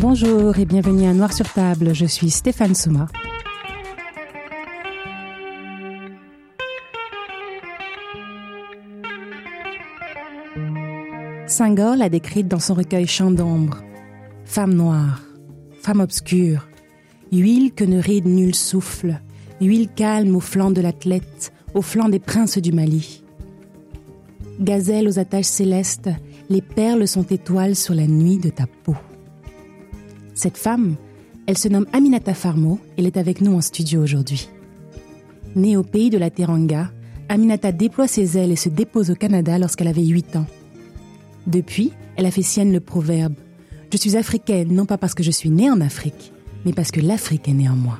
Bonjour et bienvenue à Noir sur table, je suis Stéphane Souma. Senghor l'a décrite dans son recueil Chant d'ombre. Femme noire, femme obscure, huile que ne ride nul souffle, huile calme au flanc de l'athlète, au flanc des princes du Mali. Gazelle aux attaches célestes, les perles sont étoiles sur la nuit de ta peau. Cette femme, elle se nomme Aminata Farmo, elle est avec nous en studio aujourd'hui. Née au pays de la Teranga, Aminata déploie ses ailes et se dépose au Canada lorsqu'elle avait 8 ans. Depuis, elle a fait sienne le proverbe Je suis africaine non pas parce que je suis née en Afrique, mais parce que l'Afrique est née en moi.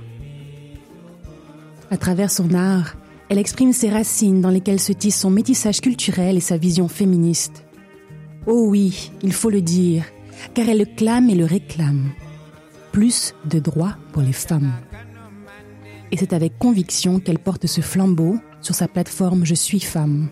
À travers son art, elle exprime ses racines dans lesquelles se tisse son métissage culturel et sa vision féministe. Oh oui, il faut le dire, car elle le clame et le réclame. Plus de droits pour les femmes. Et c'est avec conviction qu'elle porte ce flambeau sur sa plateforme Je suis femme.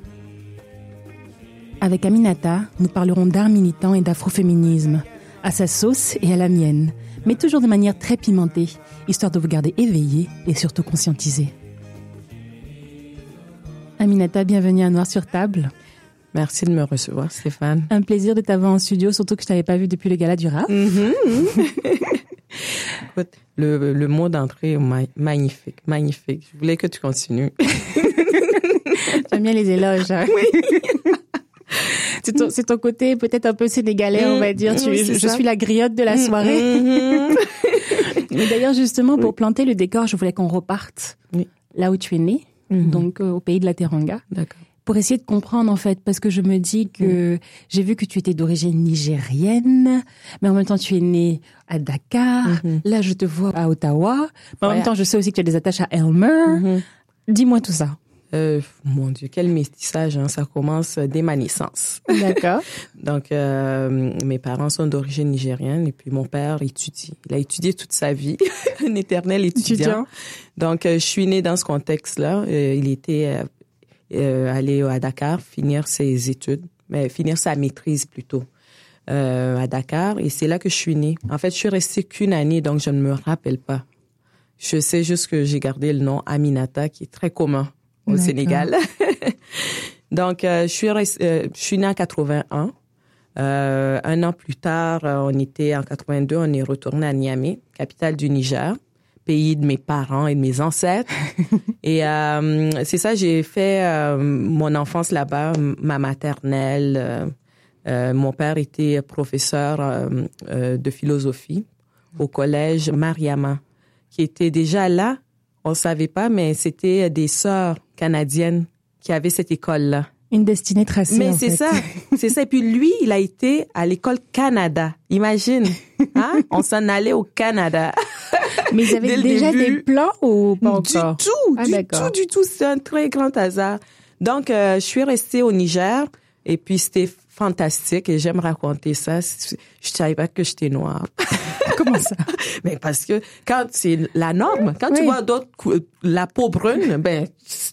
Avec Aminata, nous parlerons d'art militant et d'afroféminisme, à sa sauce et à la mienne, mais toujours de manière très pimentée, histoire de vous garder éveillé et surtout conscientisé. Aminata, bienvenue à Noir sur Table. Merci de me recevoir, Stéphane. Un plaisir de t'avoir en studio, surtout que je t'avais pas vu depuis le gala du rap. Le, le mot d'entrée est magnifique, magnifique. Je voulais que tu continues. J'aime bien les éloges. Hein. Oui. c'est ton, côté peut-être un peu sénégalais, on va dire. Mm, je, suis la griotte de la mm, soirée. Mm, Mais d'ailleurs, justement, pour planter le décor, je voulais qu'on reparte là où tu es né, mm-hmm. donc euh, au pays de la Teranga. D'accord pour essayer de comprendre en fait, parce que je me dis que j'ai vu que tu étais d'origine nigérienne, mais en même temps tu es né à Dakar. Mm-hmm. Là, je te vois à Ottawa. Mais en même temps, je sais aussi que tu as des attaches à Elmer. Mm-hmm. Dis-moi tout ça. Euh, mon Dieu, quel métissage, hein, ça commence dès ma naissance. D'accord. Donc, euh, mes parents sont d'origine nigérienne et puis mon père étudie. Il a étudié toute sa vie, un éternel étudiant. Donc, euh, je suis née dans ce contexte-là. Euh, il était euh, allé à Dakar finir ses études, mais finir sa maîtrise plutôt. à Dakar et c'est là que je suis née. En fait, je suis restée qu'une année, donc je ne me rappelle pas. Je sais juste que j'ai gardé le nom Aminata, qui est très commun au Sénégal. Donc, euh, je suis euh, je suis née en 81. Euh, un an plus tard, euh, on était en 82, on est retourné à Niamey, capitale du Niger, pays de mes parents et de mes ancêtres. et c'est ça, j'ai fait mon enfance là-bas, ma maternelle. mon père était professeur de philosophie au collège Mariama, qui était déjà là on savait pas, mais c'était des sœurs canadiennes qui avaient cette école-là. Une destinée tracée. Mais c'est ça, c'est ça. Et puis lui, il a été à l'école Canada. Imagine, hein? On s'en allait au Canada. Mais ils avaient déjà des plans ou pas encore? Du tout, ah, du tout, du tout. C'est un très grand hasard. Donc, euh, je suis restée au Niger et puis c'était fantastique et j'aime raconter ça. Je savais pas que j'étais noire. Comment ça? Mais parce que quand c'est la norme, quand tu vois d'autres la peau brune, ben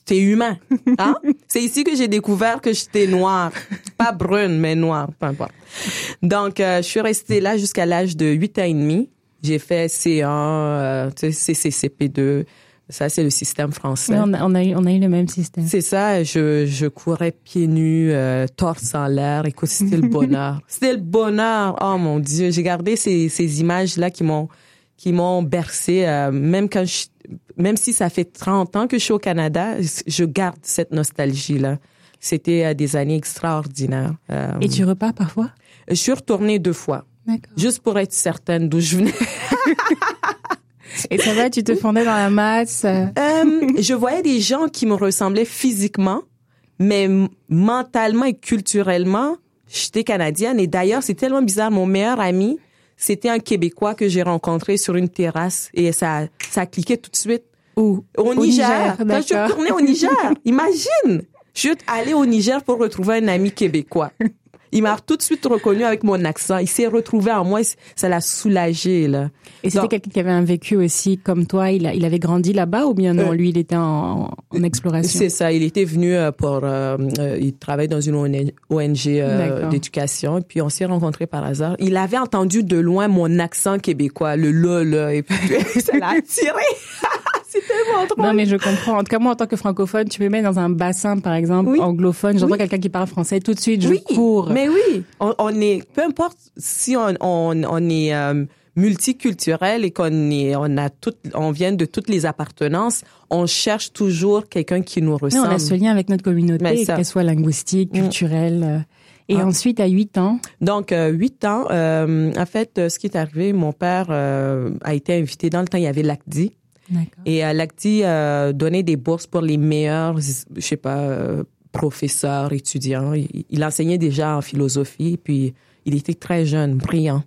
t'es humain. Hein? c'est ici que j'ai découvert que j'étais noire, pas brune mais noire, peu importe. Donc euh, je suis restée là jusqu'à l'âge de 8 ans et demi. J'ai fait C1, euh, CCCP2, ça, c'est le système français. on, a, on, a eu, on a eu le même système. C'est ça. Je, je courais pieds nus, euh, torse en l'air. Écoute, c'était le bonheur. c'était le bonheur. Oh mon Dieu, j'ai gardé ces, ces images-là qui m'ont qui m'ont bercé. Euh, même quand je, même si ça fait 30 ans que je suis au Canada, je garde cette nostalgie-là. C'était euh, des années extraordinaires. Et tu repars parfois? Je suis retournée deux fois. Juste pour être certaine d'où je venais. Et ça va, tu te fondais dans la masse euh? euh, Je voyais des gens qui me ressemblaient physiquement, mais mentalement et culturellement, j'étais canadienne. Et d'ailleurs, c'est tellement bizarre. Mon meilleur ami, c'était un Québécois que j'ai rencontré sur une terrasse et ça, ça a cliqué tout de suite. Où? Au, Niger. Quand je suis retournée au Niger, imagine! Je suis allée au Niger pour retrouver un ami québécois. Il m'a tout de suite reconnu avec mon accent. Il s'est retrouvé en moi. Ça l'a soulagé, là. Et c'était quelqu'un qui avait un vécu aussi comme toi. Il, a, il avait grandi là-bas ou bien non? Euh, lui, il était en, en exploration? C'est ça. Il était venu euh, pour, euh, il travaille dans une ONG d'éducation. Et puis, on s'est rencontrés par hasard. Il avait entendu de loin mon accent québécois, le là, Et puis, ça l'a attiré. c'est tellement drôle. Non, mais je comprends. En tout cas, moi, en tant que francophone, tu me mets dans un bassin, par exemple, anglophone. J'entends quelqu'un qui parle français. Tout de suite, je oui. cours. Mais oui, on, est, peu importe si on, on, on est euh, multiculturel et qu'on est, on a tout, on vient de toutes les appartenances, on cherche toujours quelqu'un qui nous ressemble. on a ce lien avec notre communauté, qu'elle soit linguistique, mm. culturelle. Euh. Et ah. ensuite, à 8 ans Donc, euh, 8 ans, euh, en fait, ce qui est arrivé, mon père a été invité. Dans le temps, il y avait l'ACDI. Et euh, l'ACTI euh, donnait des bourses pour les meilleurs, je sais pas, euh, professeurs, étudiants. Il, enseignait déjà en philosophie, puis il était très jeune, brillant.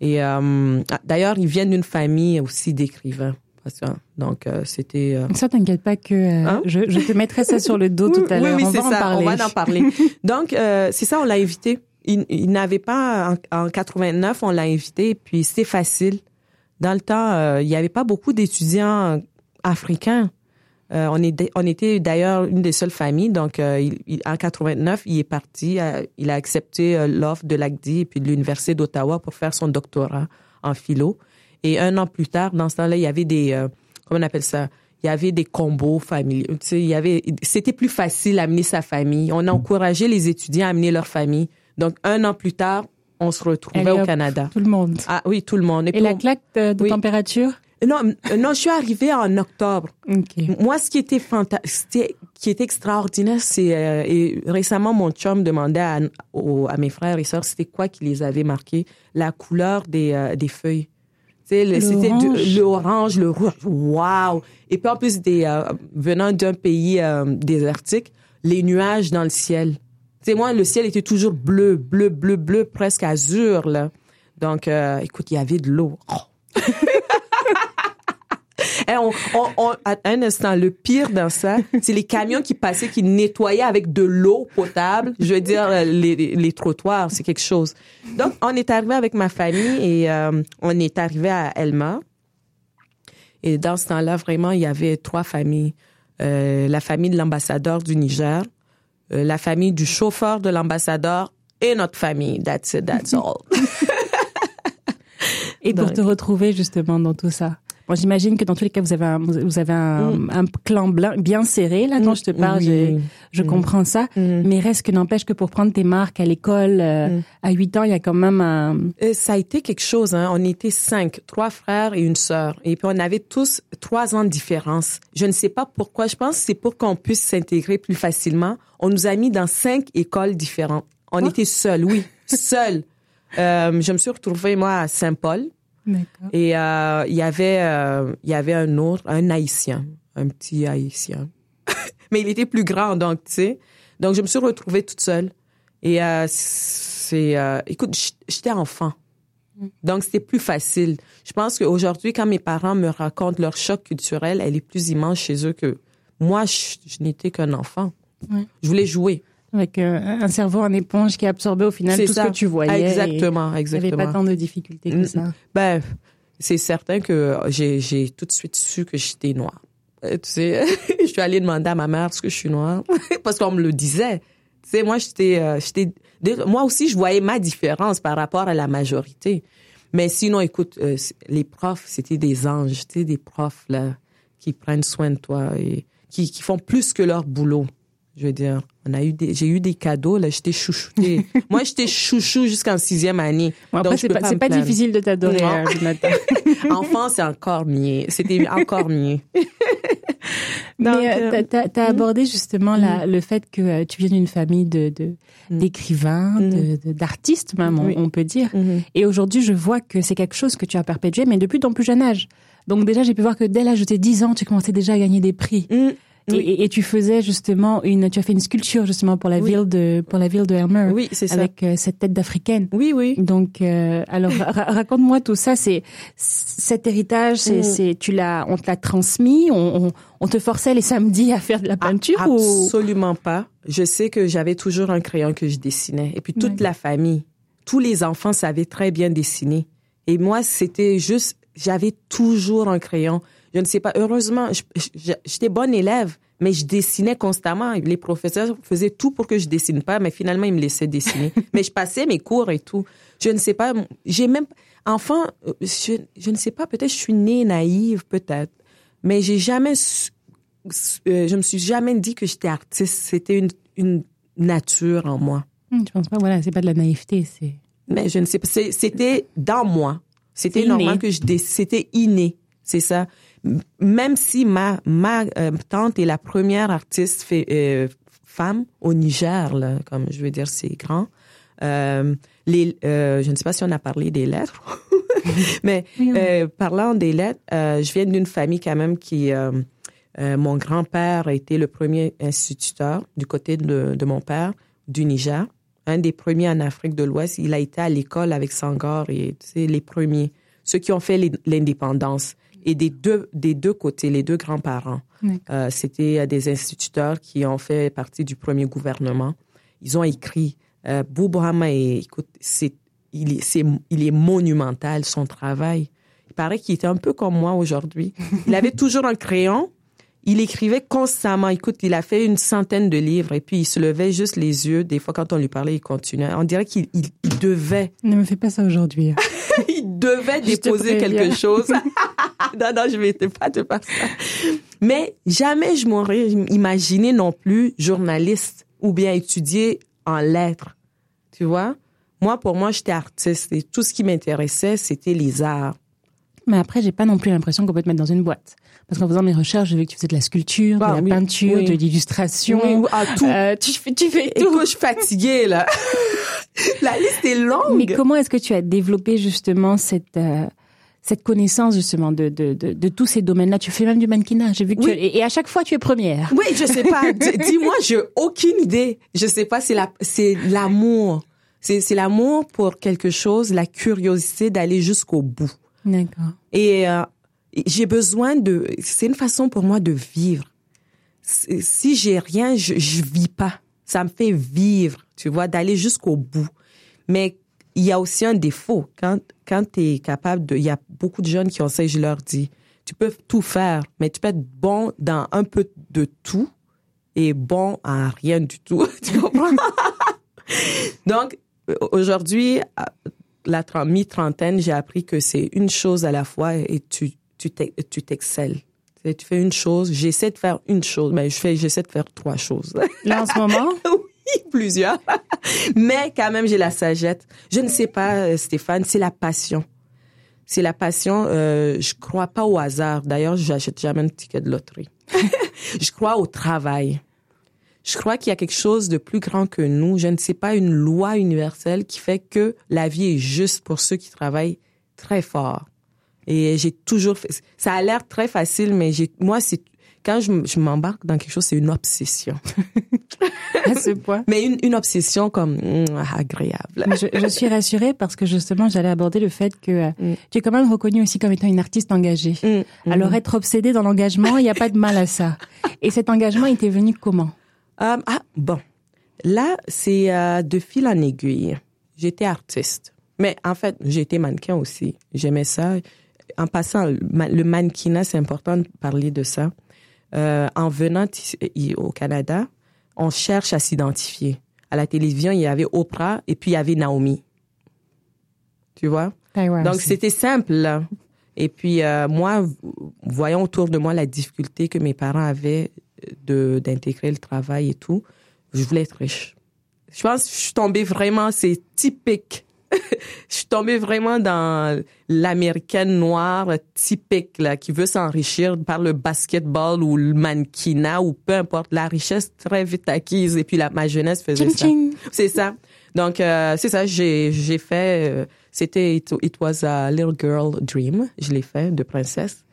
Et euh, ah, d'ailleurs, il vient d'une famille aussi d'écrivains. Donc, c'était... Ça, t'inquiète pas que hein? je, je, te mettrai ça sur le dos tout à l'heure. Oui, oui, c'est ça. On va en parler. Donc, c'est ça, on l'a invité. Il, il n'avait pas... En, en 89, on l'a invité, puis c'était facile dans le temps, euh, il n'y avait pas beaucoup d'étudiants africains. Euh, on, était d'ailleurs une des seules familles. Donc, euh, en 89, il est parti. il a accepté l'offre de l'ACDI et puis de l'Université d'Ottawa pour faire son doctorat en philo. Et un an plus tard, dans ce temps-là, il y avait des... comment on appelle ça? Il y avait des combos familiaux. Il y avait, c'était plus facile d'amener sa famille. On a encouragé les étudiants à amener leur famille. Donc, un an plus tard, on se retrouvait au Canada. Tout le monde. Ah oui, tout le monde. Et, la claque de, température? Non, non, je suis arrivée en octobre. Moi, ce qui était fantastique, qui était extraordinaire, c'est euh, et récemment mon chum demandait à, à mes frères et sœurs, c'était quoi qui les avait marqués, la couleur des euh, des feuilles. C'était l'orange, le rouge. Waouh Et puis en plus des euh, venant d'un pays désertique, les nuages dans le ciel sais, moi, le ciel était toujours bleu, bleu, bleu, bleu, presque azur, là. Donc, euh, écoute, il y avait de l'eau. Et eh, on, on, un instant, le pire dans ça, c'est les camions qui passaient, qui nettoyaient avec de l'eau potable. Je veux dire, euh, les, les trottoirs, c'est quelque chose. Donc, on est arrivé avec ma famille et euh, on est arrivé à Elma. Et dans ce temps-là, vraiment, il y avait trois familles. la famille de l'ambassadeur du Niger, euh, la famille du chauffeur de l'ambassadeur et notre famille. That's it, that's all. et pour te retrouver justement dans tout ça. Bon, j'imagine que dans tous les cas, vous avez un, vous avez un, mm. un clan bien serré. Là, quand mm. je te parle, je, mm. comprends ça. Mais reste que n'empêche que pour prendre tes marques à l'école, euh, à 8 ans, il y a quand même un... Euh, ça a été quelque chose. Hein. On était cinq, trois frères et une sœur. Et puis, on avait tous trois ans de différence. Je ne sais pas pourquoi. Je pense que c'est pour qu'on puisse s'intégrer plus facilement. On nous a mis dans cinq écoles différentes. On était seuls, oui, seuls. Euh, je me suis retrouvée, moi, à Saint-Paul. Et euh, il y avait euh, il y avait un autre, un haïtien, un petit haïtien. Mais il était plus grand, donc tu sais. Donc je me suis retrouvée toute seule. Et euh, c'est, écoute, j'étais enfant. Mm. Donc, c'était plus facile. Je pense qu'aujourd'hui, quand mes parents me racontent leur choc culturel, elle est plus immense chez eux que moi, je, n'étais qu'un enfant. Je voulais jouer avec euh, un cerveau en éponge qui absorbait au final tout ce que tu voyais. Exactement, exactement. Il n'y avait pas tant de difficultés que ça. Ben, c'est certain que j'ai, j'ai tout de suite su que j'étais noire. Euh, tu sais, je suis allée demander à ma mère est-ce que je suis noire? Parce qu'on me le disait. Tu sais, moi j'étais, euh, j'étais, moi aussi je voyais ma différence par rapport à la majorité. Mais sinon, écoute, les profs, c'était des anges, tu sais, des profs là qui prennent soin de toi et qui, qui font plus que leur boulot. Je veux dire, on a eu des, j'ai eu des cadeaux, là, j'étais chouchoutée. Moi, j'étais chouchou jusqu'en sixième année. donc, c'est pas, pas, difficile de t'adorer, hein, Enfant, c'est encore mieux. C'était encore mieux. Mais euh, t'as, as hmm? abordé justement la, hmm. le fait que euh, tu viens d'une famille de, hmm. d'écrivains, de, d'artistes même, on, peut dire. Et aujourd'hui, je vois que c'est quelque chose que tu as perpétué, mais depuis ton plus jeune âge. Donc déjà, j'ai pu voir que dès l'âge de tes 10 ans, tu commençais déjà à gagner des prix. Et, tu faisais justement une, tu as fait une sculpture justement pour la ville de pour la ville de Elmer. Oui, c'est ça. Avec euh, cette tête d'africaine. Oui, oui. Donc, euh, alors raconte-moi tout ça. C'est cet héritage, c'est, mm. c'est tu l'as, on te l'a transmis, on, on, te forçait les samedis à faire de la peinture Absolument pas. Je sais que j'avais toujours un crayon que je dessinais, et puis toute la famille, tous les enfants savaient très bien dessiner. Et moi, c'était juste, j'avais toujours un crayon. Je ne sais pas, heureusement, j'étais bonne élève, mais je dessinais constamment. Les professeurs faisaient tout pour que je dessine pas, mais finalement, ils me laissaient dessiner. mais je passais mes cours et tout. Je ne sais pas, j'ai même, enfant, je, je ne sais pas, peut-être je suis née naïve, peut-être, mais j'ai jamais, euh, je me suis jamais dit que j'étais artiste. C'était une, une nature en moi. Hmm, je pense pas, voilà, c'est pas de la naïveté, c'est. Mais je ne sais pas, c'était dans moi. C'était normal que je, c'était inné, c'est ça même si ma ma euh, tante est la première artiste fait, euh, femme au Niger, là, comme je veux dire, c'est grand. Euh, les, euh, je ne sais pas si on a parlé des lettres, mais parlant des lettres, je viens d'une famille quand même qui mon grand-père a été le premier instituteur du côté de, de mon père du Niger, un des premiers en Afrique de l'Ouest. Il a été à l'école avec Sangor et c'est les premiers, ceux qui ont fait l'indépendance et des deux, des deux côtés, les deux grands-parents. Euh, C'était euh, des instituteurs qui ont fait partie du premier gouvernement. Ils ont écrit. Euh, Boubrama, écoute, c'est, il, est, il est monumental, son travail. Il paraît qu'il était un peu comme moi aujourd'hui. Il avait toujours un crayon. Il écrivait constamment. Écoute, il a fait une centaine de livres et puis il se levait juste les yeux. Des fois, quand on lui parlait, il continuait. On dirait qu'il il, devait. Ne me fais pas ça aujourd'hui. il devait déposer quelque chose. non, non, je vais pas te faire ça. Mais jamais je m'aurais imaginé non plus journaliste ou bien étudier en lettres. Tu vois? Moi, pour moi, j'étais artiste et tout ce qui m'intéressait, c'était les arts. Mais après, j'ai pas non plus l'impression qu'on peut te mettre dans une boîte. Parce qu'en faisant mes recherches, j'ai vu que tu faisais de la sculpture, de bah la peinture, de l'illustration. Oui, à tout. Euh, tu, tu fais tout. je suis fatiguée, là. la liste est longue. Mais comment est-ce que tu as développé justement cette... Euh, cette connaissance justement de, de, de, de tous ces domaines-là? Tu fais même du mannequinat. J'ai vu que et, à chaque fois tu es première. Oui, je sais pas. Dis-moi, j'ai aucune idée. Je sais pas. C'est la, c'est l'amour. C'est, c'est l'amour pour quelque chose, la curiosité d'aller jusqu'au bout. D'accord. Et euh, j'ai besoin de. C'est une façon pour moi de vivre. Si j'ai rien, je, je vis pas. Ça me fait vivre, tu vois, d'aller jusqu'au bout. Mais il y a aussi un défaut. Quand, quand tu es capable de... Il y a beaucoup de jeunes qui ont ça et je leur dis, tu peux tout faire, mais tu peux être bon dans un peu de tout et bon à rien du tout. tu comprends? Donc, aujourd'hui, la mi-trentaine, j'ai appris que c'est une chose à la fois et tu tu t'excelles. Tu fais une chose, j'essaie de faire une chose, mais je fais, j'essaie de faire trois choses. Là, en ce moment? plusieurs. Mais quand même, j'ai la sagette. Je ne sais pas, euh, Stéphane, c'est la passion. C'est la passion. Euh, je crois pas au hasard. D'ailleurs, j'achète jamais un ticket de loterie. je crois au travail. Je crois qu'il y a quelque chose de plus grand que nous. Je ne sais pas une loi universelle qui fait que la vie est juste pour ceux qui travaillent très fort. Et j'ai toujours fait, ça a l'air très facile, mais j'ai, moi, c'est quand je, m'embarque dans quelque chose, c'est une obsession. à ce point. Mais une, une obsession comme mm, agréable. Je, je, suis rassurée parce que justement, j'allais aborder le fait que euh, mm. tu es quand même reconnue aussi comme étant une artiste engagée. Mm. Alors être obsédée dans l'engagement, il n'y a pas de mal à ça. Et cet engagement, il t'est venu comment? Euh, Ah bon, là c'est euh, de fil en aiguille. J'étais artiste, mais en fait j'étais mannequin aussi. J'aimais ça. En passant, le mannequinat, c'est important de parler de ça. Euh, en venant au Canada, on cherche à s'identifier. À la télévision, il y avait Oprah et puis il y avait Naomi. Tu vois? Donc, c'était simple. Et puis, euh, moi, voyant autour de moi la difficulté que mes parents avaient d'intégrer le travail et tout, je voulais être riche. Je pense que je suis tombée vraiment, c'est typique je suis tombée vraiment dans l'américaine noire typique là qui veut s'enrichir par le basketball ou le mannequinat ou peu importe la richesse très vite acquise et puis la ma jeunesse faisait ça. C'est ça. Donc euh, c'est ça j'ai j'ai fait euh, c'était it, was a little girl dream, je l'ai fait de princesse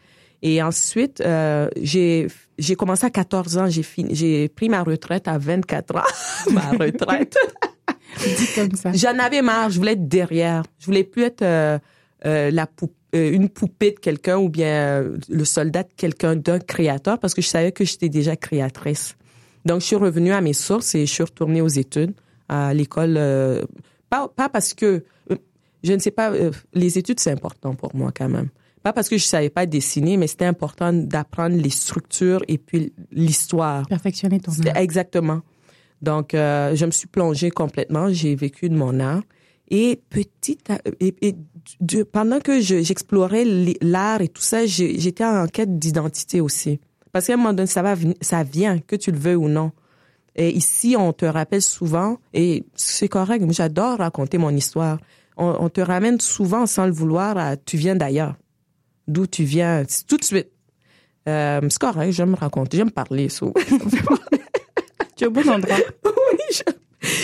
Et ensuite, euh, j'ai j'ai commencé à 14 ans, j'ai fini, j'ai pris ma retraite à 24 ans, ma retraite. comme ça. J'en avais marre, je voulais être derrière. Je voulais plus être euh, euh, la poupée une poupée de quelqu'un ou bien le soldat de quelqu'un d'un créateur parce que je savais que j'étais déjà créatrice. Donc je suis revenue à mes sources et je suis retournée aux études à l'école pas pas parce que je ne sais pas les études c'est important pour moi quand même pas parce que je savais pas dessiner, mais c'était important d'apprendre les structures et puis l'histoire. Perfectionner ton art. Exactement. Donc, euh, je me suis plongée complètement. J'ai vécu de mon art. Et petit, et, pendant que j'explorais l'art et tout ça, j'étais en quête d'identité aussi. Parce qu'à un moment donné, ça va, ça vient, que tu le veux ou non. Et ici, on te rappelle souvent, et c'est correct, j'adore raconter mon histoire. On, on, te ramène souvent, sans le vouloir, à tu viens d'ailleurs d'où tu viens, tout de suite. Euh, c'est correct, j'aime raconter, j'aime parler. tu es au bon endroit. oui,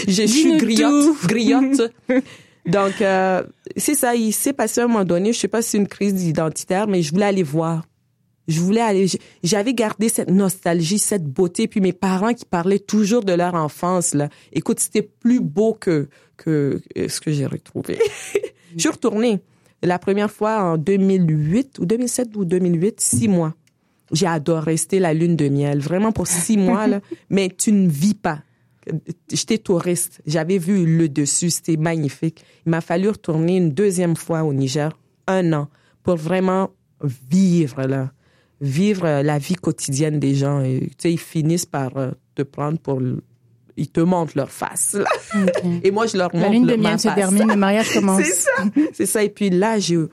je, suis griotte. griotte. Donc, euh, c'est ça, il s'est passé à un moment donné, je sais pas si c'est une crise identitaire, mais je voulais aller voir. Je voulais aller, j'avais gardé cette nostalgie, cette beauté, puis mes parents qui parlaient toujours de leur enfance, là. Écoute, c'était plus beau que, que ce que j'ai retrouvé. je suis retournée. La première fois en 2008 ou 2007 ou 2008, six mois. J'ai adoré. C'était la lune de miel. Vraiment pour six mois, là. Mais tu ne vis pas. J'étais touriste. J'avais vu le dessus. C'était magnifique. Il m'a fallu retourner une deuxième fois au Niger, un an, pour vraiment vivre, là. Vivre la vie quotidienne des gens. Et, tu sais, ils finissent par euh, te prendre pour ils te montrent leur face. Et moi, je leur montre La lune de miel se termine, le mariage commence. C'est ça. C'est ça. Et puis là, j'ai, oh,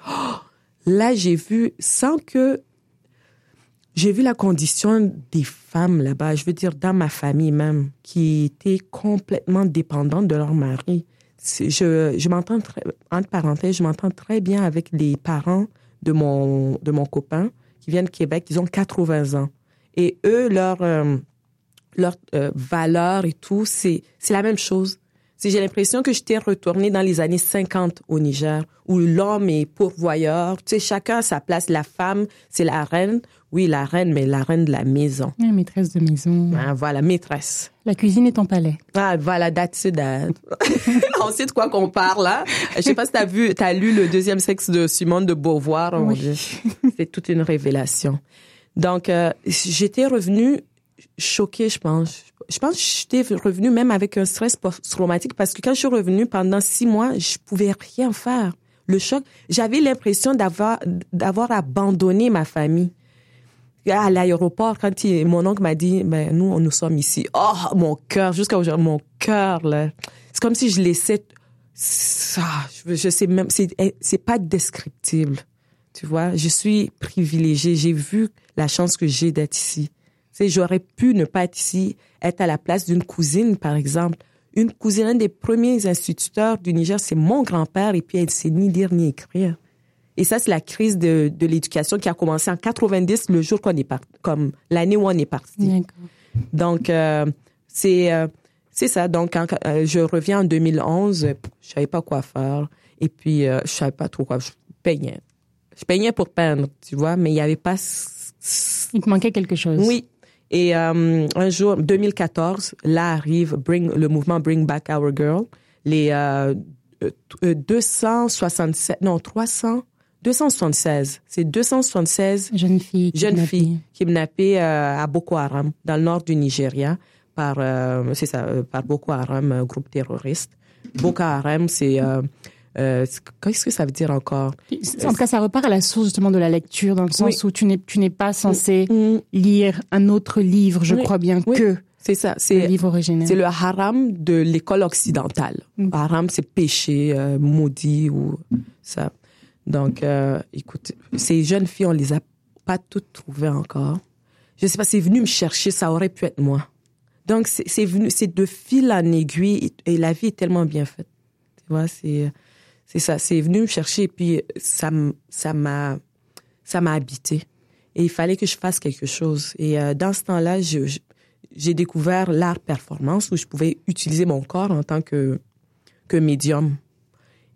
là, j'ai vu, sans que, j'ai vu la condition des femmes là-bas, je veux dire, dans ma famille même, qui étaient complètement dépendantes de leur mari. Je, je m'entends très, entre parenthèses, je m'entends très bien avec les parents de mon, de mon copain qui viennent de Québec, ils ont 80 ans. Et eux, leur, euh, leurs euh, valeurs et tout, c'est c'est la même chose. J'ai l'impression que j'étais retournée dans les années 50 au Niger, où l'homme est pourvoyeur. Tu sais, chacun a sa place. La femme, c'est la reine. Oui, la reine, mais la reine de la maison. La maîtresse de maison. Ah, voilà, maîtresse. La cuisine est ton palais. Ah, voilà, that's it. On sait de quoi qu'on parle, là. Je sais pas si t'as vu, t'as lu le deuxième sexe de Simone de Beauvoir. Oui. C'est toute une révélation. Donc, euh, j'étais revenue choquée, je pense. Je pense que j'étais revenue même avec un stress post-traumatique parce que quand je suis revenue pendant six mois, je pouvais rien faire. Le choc, j'avais l'impression d'avoir d'avoir abandonné ma famille. À l'aéroport, quand mon oncle m'a dit, ben nous, nous sommes ici. Oh, mon cœur, jusqu'à aujourd'hui, mon cœur là, c'est comme si je laissais ça. Je, je sais même, c'est c'est pas descriptible. Tu vois, je suis privilégiée. J'ai vu la chance que j'ai d'être ici j'aurais pu ne pas être ici, être à la place d'une cousine, par exemple. Une cousine, un des premiers instituteurs du Niger, c'est mon grand-père, et puis elle sait ni lire ni écrire. Et ça, c'est la crise de, de l'éducation qui a commencé en 90, le jour qu'on est parti, comme l'année où on est parti. Donc, euh, c'est euh, c'est ça. Donc, quand euh, je reviens en 2011, je savais pas quoi faire. Et puis, je savais pas trop quoi. Je peignais. Je peignais pour peindre, tu vois, mais il y avait pas... Il te manquait quelque chose. Oui, et euh, un jour, 2014, là arrive bring, le mouvement Bring Back Our Girl. Les euh, 267, euh, non 300, 276. C'est 276 jeunes filles jeunes filles kidnappées euh, à Boko Haram dans le nord du Nigeria par c'est ça par Boko Haram, un groupe terroriste. Boko Haram, c'est euh, Qu'est-ce que ça veut dire encore? En tout cas, ça repart à la source justement de la lecture, dans le sens où tu n'es pas censé mm, mm. lire un autre livre, je crois bien que. C'est ça, c'est le livre original. C'est le haram de l'école occidentale. Mm. Haram, c'est péché, euh, maudit ou ça. Donc, euh, écoute, ces jeunes filles, on les a pas toutes trouvées encore. Je sais pas, c'est venu me chercher, ça aurait pu être moi. Donc, c'est venu, c'est de fil en aiguille et la vie est tellement bien faite. Tu vois, c'est c'est ça, c'est venu me chercher et puis ça ça m'a ça m'a habité et il fallait que je fasse quelque chose et euh, dans ce temps-là, j'ai découvert l'art performance où je pouvais utiliser mon corps en tant que que médium.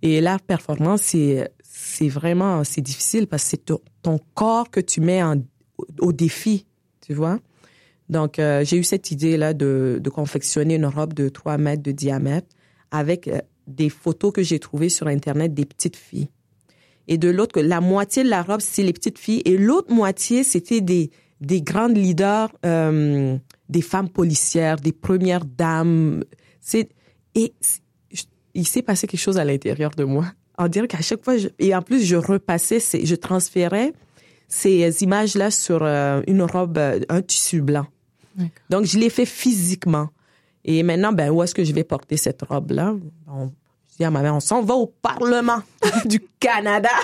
Et l'art performance c'est c'est vraiment, c'est difficile parce que c'est ton, corps que tu mets au défi, tu vois? Donc, euh, j'ai eu cette idée-là de, de, confectionner une robe de 3 mètres de diamètre avec euh, des photos que j'ai trouvées sur Internet des petites filles. Et de l'autre, la moitié de la robe, c'est les petites filles. Et l'autre moitié, c'était des, des grandes leaders, euh, des femmes policières, des premières dames. C'est, et il s'est passé quelque chose à l'intérieur de moi. On dirait qu'à chaque fois, et en plus, je repassais, je transférais ces images-là sur une robe, un tissu blanc. Donc, je l'ai fait physiquement. Et maintenant, ben, où est-ce que je vais porter cette robe-là? On, dis à ma mère, on s'en va au Parlement du Canada.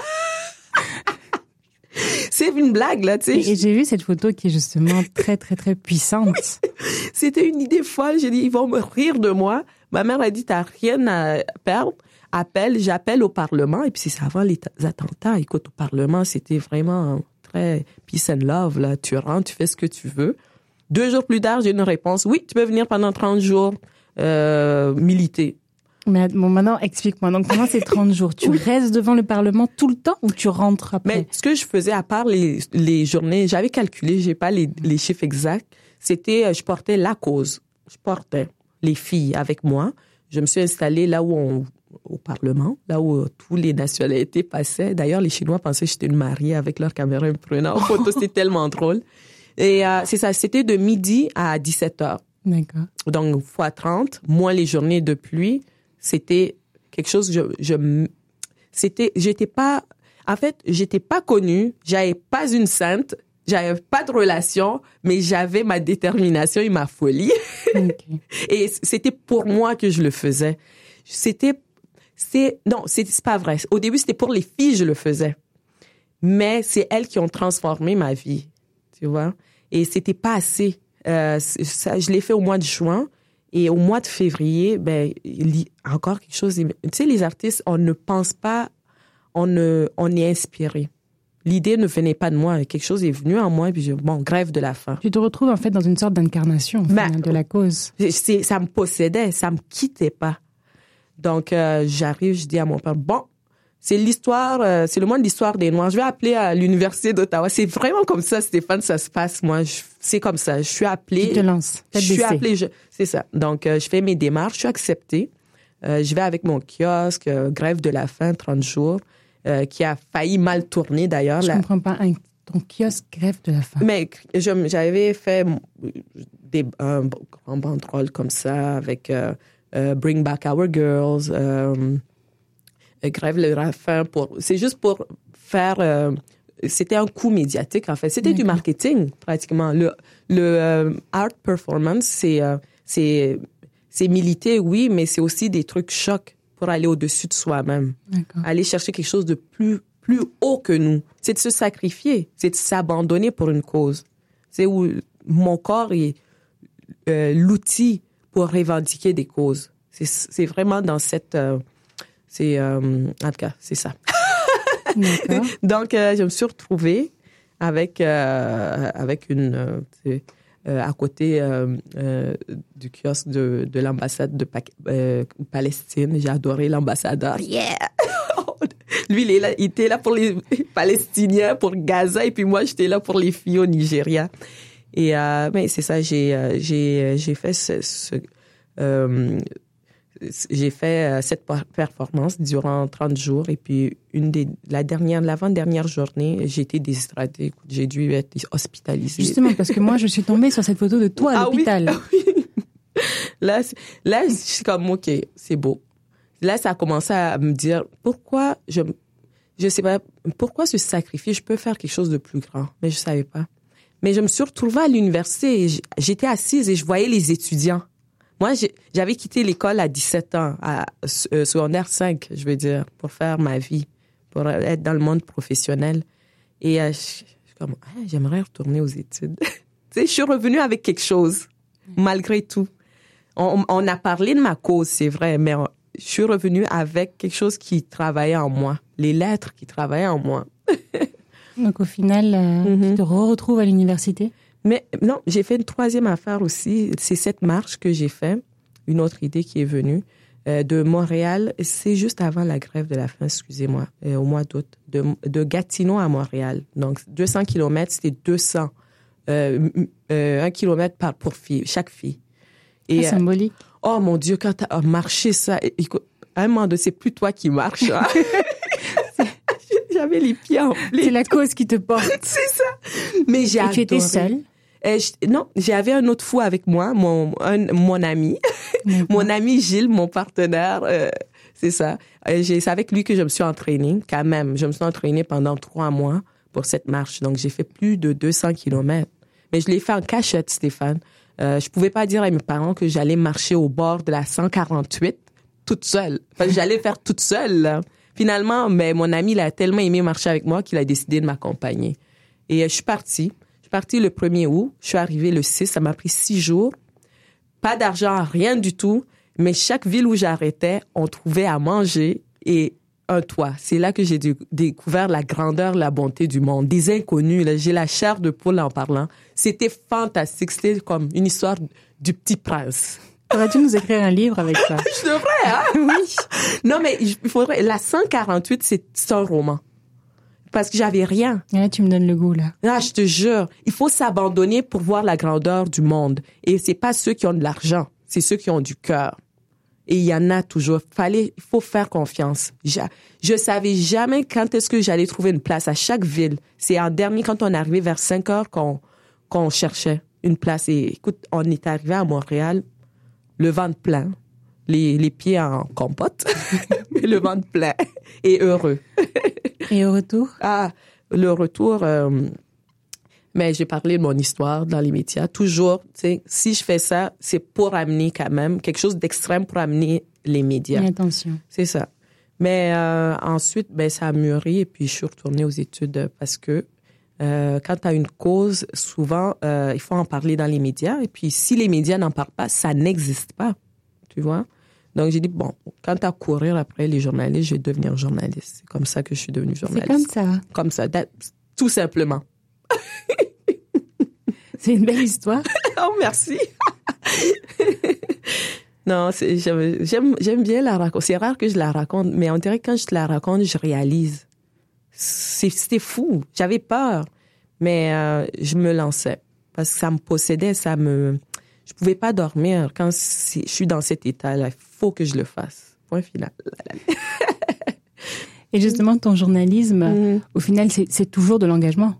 C'est une blague, là, tu sais. Et, j'ai vu cette photo qui est justement très, très, très puissante. C'était une idée folle. J'ai dit, ils vont me rire de moi. Ma mère a dit, t'as rien à perdre. Appelle, j'appelle au Parlement. Et puis, c'est avant les attentats. Écoute, au Parlement, c'était vraiment très peace and love, là. Tu rentres, tu fais ce que tu veux. Deux jours plus tard, j'ai une réponse. Oui, tu peux venir pendant 30 jours euh, militer. Mais bon, maintenant, explique-moi. Donc, pendant ces 30 jours, tu restes devant le Parlement tout le temps ou tu rentres après? Mais ce que je faisais, à part les, les journées, j'avais calculé, j'ai pas les, les chiffres exacts, c'était, euh, je portais la cause. Je portais les filles avec moi. Je me suis installée là où on, au Parlement, là où euh, tous les nationalités passaient. D'ailleurs, les Chinois pensaient que j'étais une mariée avec leur caméra me prenant en photo. C'était tellement drôle. Et euh, c'est ça, c'était de midi à 17 heures. D'accord. Donc, fois 30, moins les journées de pluie, c'était quelque chose, je, je c'était, j'étais pas, en fait, j'étais pas connue, j'avais pas une sainte, j'avais pas de relation, mais j'avais ma détermination et ma folie. et c'était pour moi que je le faisais. C'était, c'est, non, c'est pas vrai. Au début, c'était pour les filles, je le faisais. Mais c'est elles qui ont transformé ma vie tu vois. Et c'était pas assez. Euh, ça, je l'ai fait au mois de juin. Et au mois de février, ben, encore quelque chose. Tu sais, les artistes, on ne pense pas, on, ne, on est inspiré. L'idée ne venait pas de moi. Quelque chose est venu en moi. Et puis, je, bon, grève de la faim. Tu te retrouves en fait dans une sorte d'incarnation ben, de la cause. Ça me possédait, ça me quittait pas. Donc, euh, j'arrive, je dis à mon père, bon, c'est l'histoire, euh, c'est le monde de l'histoire des Noirs. Je vais appeler à l'université d'Ottawa. C'est vraiment comme ça, Stéphane, ça se passe. Moi, c'est comme ça. Je suis appelée. Tu te lances. Je suis appelée. C'est ça. Donc, euh, je fais mes démarches. Je suis acceptée. Euh, je vais avec mon kiosque, grève de la faim, 30 jours, qui a failli mal tourner d'ailleurs. Je ne comprends pas. ton kiosque grève de la faim. Mais j'avais fait des, un grand banderole comme ça avec Bring Back Our Girls grève le faim pour. C'est juste pour faire. Euh, c'était un coup médiatique en fait. C'était du marketing pratiquement. Le le euh, art performance c'est euh, c'est c'est militer oui, mais c'est aussi des trucs chocs pour aller au-dessus de soi-même. Aller chercher quelque chose de plus plus haut que nous. C'est de se sacrifier, c'est de s'abandonner pour une cause. C'est où mon corps est l'outil pour revendiquer des causes. C'est vraiment dans cette c'est, euh, en tout cas, c'est ça. Donc, euh, je me suis retrouvée avec, euh, avec une, à côté du kiosque de, de l'ambassade de Palestine. J'ai adoré l'ambassadeur. Yeah! Lui, il, est là, il était là pour les Palestiniens, pour Gaza, et puis moi, j'étais là pour les filles au Nigeria. Et mais c'est ça, j'ai j'ai j'ai fait ce, ce j'ai fait euh, cette performance durant 30 jours et puis une des la dernière l'avant-dernière journée, j'ai été déshydratée, j'ai dû être hospitalisée. Justement parce que moi je suis tombée sur cette photo de toi à ah l'hôpital. Oui, là là je suis comme OK, c'est beau. Là ça a commencé à me dire pourquoi je je sais pas pourquoi se sacrifier, je peux faire quelque chose de plus grand, mais je savais pas. Mais je me suis retrouvée à l'université, j'étais assise et je voyais les étudiants moi, j'avais quitté l'école à 17 ans, à euh, secondaire 5, je veux dire, pour faire ma vie, pour être dans le monde professionnel. Et euh, je, comme, ah, j'aimerais retourner aux études. tu sais, je suis revenue avec quelque chose, malgré tout. On, on a parlé de ma cause, c'est vrai, mais je suis revenue avec quelque chose qui travaillait en moi, les lettres qui travaillaient en moi. Donc au final, euh, mm-hmm. tu te retrouves à l'université? Mais non, j'ai fait une troisième affaire aussi. C'est cette marche que j'ai fait. Une autre idée qui est venue. euh, de Montréal, c'est juste avant la grève de la faim, excusez-moi, euh, au mois d'août, de, de, Gatineau à Montréal. Donc 200 kilomètres, c'était 200, euh, un kilomètre par pour fille, chaque fille. Et, symbolique. oh mon Dieu, quand tu as marché ça, à un moment donné, c'est plus toi qui marches. Hein. J'avais les pieds en C'est la cause qui te porte. c'est ça. Mais j'ai Et tu étais seule? Euh, non, j'avais un autre fou avec moi, mon mon ami, mon ami Gilles, mon partenaire. Euh, c'est ça. Euh, c'est avec lui que je me suis entraînée, quand même. Je me suis entraînée pendant trois mois pour cette marche. Donc, j'ai fait plus de 200 kilomètres. Mais je l'ai fait en cachette, Stéphane. Euh, je pouvais pas dire à mes parents que j'allais marcher au bord de la 148 toute seule. Enfin, j'allais faire toute seule. Finalement, mais mon ami, il a tellement aimé marcher avec moi qu'il a décidé de m'accompagner. Et je suis partie partie le 1er août. Je suis arrivée le 6. Ça m'a pris six jours. Pas d'argent, rien du tout. Mais chaque ville où j'arrêtais, on trouvait à manger et un toit. C'est là que j'ai découvert la grandeur, la bonté du monde. Des inconnus, j'ai la chair de poule en parlant. C'était fantastique. C'était comme une histoire du petit prince. Aurais-tu nous écrire un livre avec ça? Je devrais, hein? oui. Non, mais il faudrait, la 148, c'est un roman parce que j'avais rien. Là, tu me donnes le goût, là. Ah, je te jure. Il faut s'abandonner pour voir la grandeur du monde. Et c'est pas ceux qui ont de l'argent. C'est ceux qui ont du cœur. Et il y en a toujours. Fallait, il faut faire confiance. Je, je savais jamais quand est-ce que j'allais trouver une place à chaque ville. C'est en dernier, quand on arrivé vers 5 heures qu'on, qu'on cherchait une place. Et écoute, on est arrivé à Montréal, le ventre plein, les, les pieds en compote, le ventre plein et heureux. Et au retour? Ah, le retour, euh, mais j'ai parlé de mon histoire dans les médias. Toujours, tu sais, si je fais ça, c'est pour amener quand même quelque chose d'extrême pour amener les médias. L'intention. C'est ça. Mais euh, ensuite, ben, ça a mûri et puis je suis retournée aux études parce que euh, quand tu as une cause, souvent, euh, il faut en parler dans les médias. Et puis, si les médias n'en parlent pas, ça n'existe pas. Tu vois? Donc, j'ai dit, bon, quand à courir après les journalistes, je vais devenir journaliste. C'est comme ça que je suis devenue journaliste. C'est comme ça. Comme ça, tout simplement. C'est une belle histoire. oh, merci. non, j'aime bien la raconter. C'est rare que je la raconte, mais on dirait que quand je te la raconte, je réalise. C'était fou. J'avais peur, mais euh, je me lançais parce que ça me possédait, ça me je pouvais pas dormir quand je suis dans cet état-là. Faut que je le fasse. Point final. Et justement, ton journalisme, mm. au final, c'est toujours de l'engagement.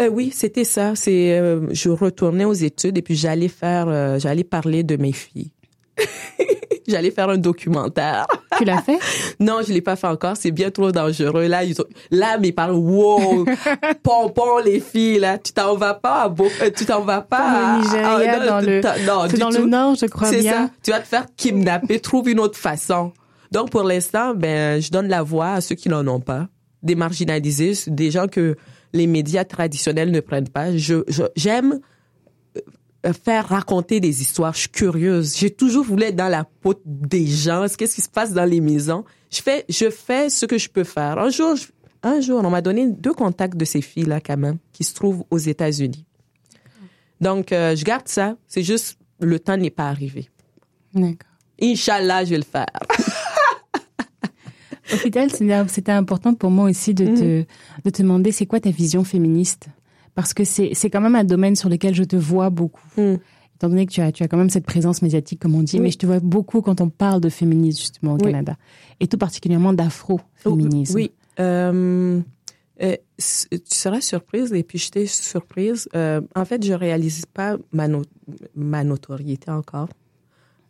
Euh, oui, c'était ça. C'est, euh, je retournais aux études et puis j'allais faire, euh, j'allais parler de mes filles. J'allais faire un documentaire. Tu l'as fait? non, je l'ai pas fait encore. C'est bien trop dangereux. Là, ils ont, là, mes parents, wow, pompon les filles, là. Tu t'en vas pas à euh, tu t'en vas pas Nigeria, dans le, non, dans le nord, je crois bien. C'est ça. Tu vas te faire kidnapper. Trouve une autre façon. Donc, pour l'instant, ben, je donne la voix à ceux qui n'en ont pas. Des marginalisés, des gens que les médias traditionnels ne prennent pas. Je, j'aime faire raconter des histoires. Je suis curieuse. J'ai toujours voulu être dans la peau des gens. Qu'est-ce qui se passe dans les maisons? Je fais, je fais ce que je peux faire. Un jour, un jour, on m'a donné deux contacts de ces filles-là, quand même, qui se trouvent aux États-Unis. Donc, euh, je garde ça. C'est juste, le temps n'est pas arrivé. D'accord. Inch'Allah, je vais le faire. Au final, c'était important pour moi aussi de, te, mm. de te demander c'est quoi ta vision féministe? Parce que c'est quand même un domaine sur lequel je te vois beaucoup. Hmm. Étant donné que tu as tu as quand même cette présence médiatique comme on dit, mais je te vois beaucoup quand on parle de féminisme justement au Canada et tout particulièrement d'afro-féminisme. Oui. Euh, euh, tu seras surprise et puis j'étais surprise. Euh, en fait, je réalise pas ma, ma notoriété encore.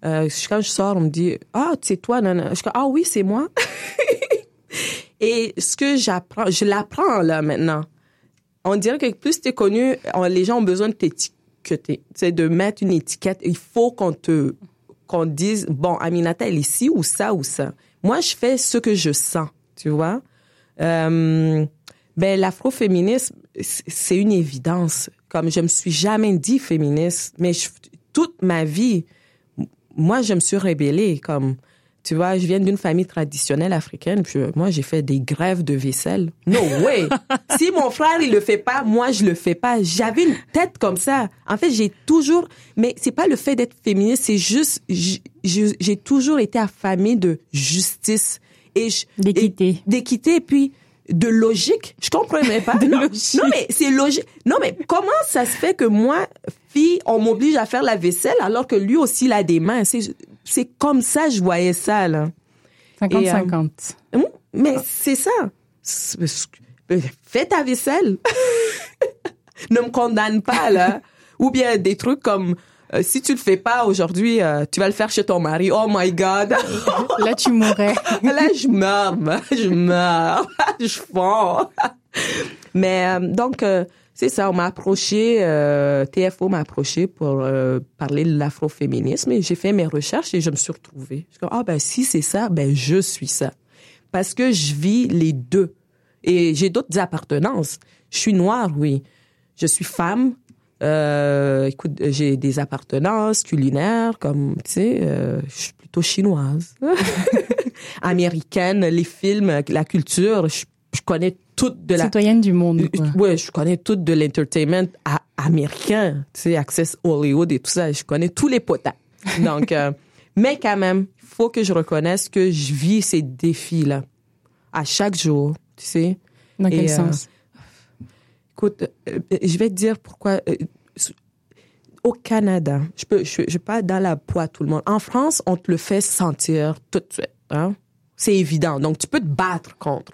Quand je sors, on me dit ah c'est toi non, non. Je dis ah oui c'est moi. et ce que j'apprends, je l'apprends là maintenant on dirait que plus tu es connu, les gens ont besoin de t'étiqueter. C'est de mettre une étiquette. Il faut qu'on te, qu'on dise, bon, Aminata, elle est ici ou ça ou ça. Moi, je fais ce que je sens, tu vois. Euh, ben, l'afroféminisme, c'est une évidence. Comme je me suis jamais dit féministe, mais toute ma vie, moi, je me suis rébellée. Comme, Tu vois, je viens d'une famille traditionnelle africaine. Puis euh, moi, j'ai fait des grèves de vaisselle. No way. si mon frère il le fait pas, moi je le fais pas. J'avais une tête comme ça. En fait, j'ai toujours. Mais c'est pas le fait d'être féministe, c'est juste j'ai toujours été affamée de justice et d'équité. D'équité et puis de logique. Je comprenais pas. non, non, mais c'est logique. Non, mais comment ça se fait que moi, fille, on m'oblige à faire la vaisselle alors que lui aussi il a des mains? C'est comme ça je voyais ça, là. 50-50. Euh, mais c'est ça. Fais ta vaisselle. ne me condamne pas, là. Ou bien des trucs comme euh, si tu le fais pas aujourd'hui, euh, tu vas le faire chez ton mari. Oh my God. Là, tu mourrais. Là, je meurs, je meurs, je fonds. Mais donc, c'est ça, on m'a approché, euh, TFO m'a approché pour euh, parler de l'afroféminisme et j'ai fait mes recherches et je me suis retrouvée. Je ah ben si c'est ça, ben je suis ça. Parce que je vis les deux. Et j'ai d'autres appartenances. Je suis noire, oui. Je suis femme. Euh, écoute, j'ai des appartenances culinaires, comme, tu sais, je suis plutôt chinoise. Américaine, les films, la culture, je connais toute de la citoyenne du monde. Quoi. Ouais, je connais tout de l'entertainment américain, tu sais, Access Hollywood et tout ça. Je connais tous les potins. Donc, euh, mais quand même, il faut que je reconnaisse que je vis ces défis-là à chaque jour, tu sais. Dans quel euh, sens? Écoute, euh, je vais te dire pourquoi. au Canada, je peux, je, je pas dans la poids tout le monde. En France, on te le fait sentir tout de suite. Hein? C'est évident. Donc, tu peux te battre contre.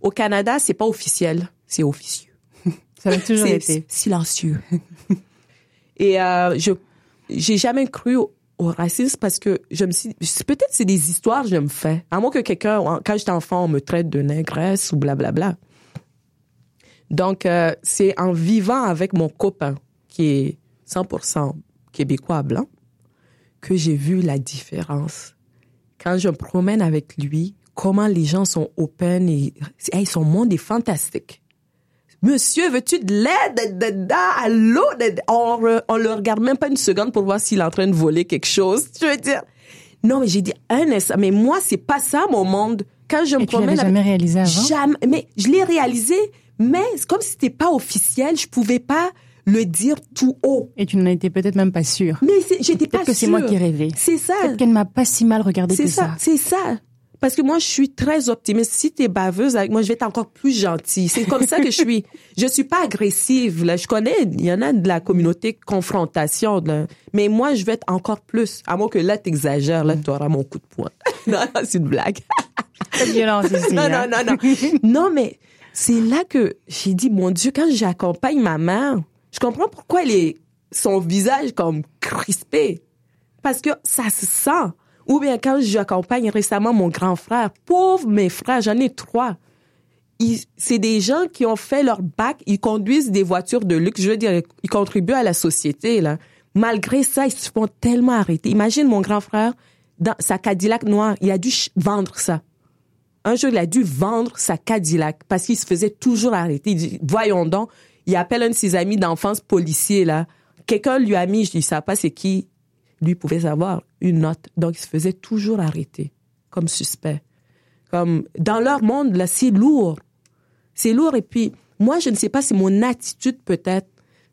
Au Canada, c'est pas officiel, c'est officieux. Ça a toujours été silencieux. Et euh, je j'ai jamais cru au, racisme parce que je me suis peut-être c'est des histoires que je me fais. À moins que quelqu'un quand j'étais enfant on me traite de négresse ou blablabla. Donc euh, c'est en vivant avec mon copain qui est 100% québécois blanc que j'ai vu la différence. Quand je me promène avec lui, comment les gens sont open et hey, son monde est fantastique. Monsieur, veux-tu de l'aide? Allô? On, on le regarde même pas une seconde pour voir s'il est en train de voler quelque chose. Je veux dire? Non, mais j'ai dit, un mais moi, c'est pas ça mon monde. Quand je me promène. Tu jamais réalisé avant? Jamais. Mais je l'ai réalisé, mais comme si c'était pas officiel. Je pouvais pas le dire tout haut. Et tu n'en étais peut-être même pas sûre. Mais j'étais pas sûre. que c'est moi qui rêvais. C'est ça. Peut-être qu'elle m'a pas si mal regardé que ça. C'est ça. Parce que moi, je suis très optimiste. Si tu es baveuse avec moi, je vais être encore plus gentille. C'est comme ça que je suis. Je suis pas agressive. Là. Je connais, il y en a de la communauté confrontation. Là. Mais moi, je vais être encore plus. À moins que là, tu exagères. Là, tu auras mon coup de poing. non, c'est une blague. C'est violence ici. Non, non, non, non. non, mais c'est là que j'ai dit, mon Dieu, quand j'accompagne ma mère, je comprends pourquoi elle est, son visage comme crispé. Parce que ça se sent. Ou bien quand j'accompagne récemment mon grand frère, pauvre mes frères, j'en ai trois. C'est des gens qui ont fait leur bac, ils conduisent des voitures de luxe, je veux dire, ils contribuent à la société, là. Malgré ça, ils se font tellement arrêter. Imagine mon grand frère, dans sa Cadillac noire, il a dû vendre ça. Un jour, il a dû vendre sa Cadillac parce qu'il se faisait toujours arrêter. Il dit, voyons donc, il appelle un de ses amis d'enfance policier. Quelqu'un lui a mis, je dis, ça pas c'est qui? Lui pouvait savoir une note. Donc, il se faisait toujours arrêter comme suspect. Comme dans leur monde, c'est lourd. C'est lourd. Et puis, moi, je ne sais pas, c'est mon attitude peut-être.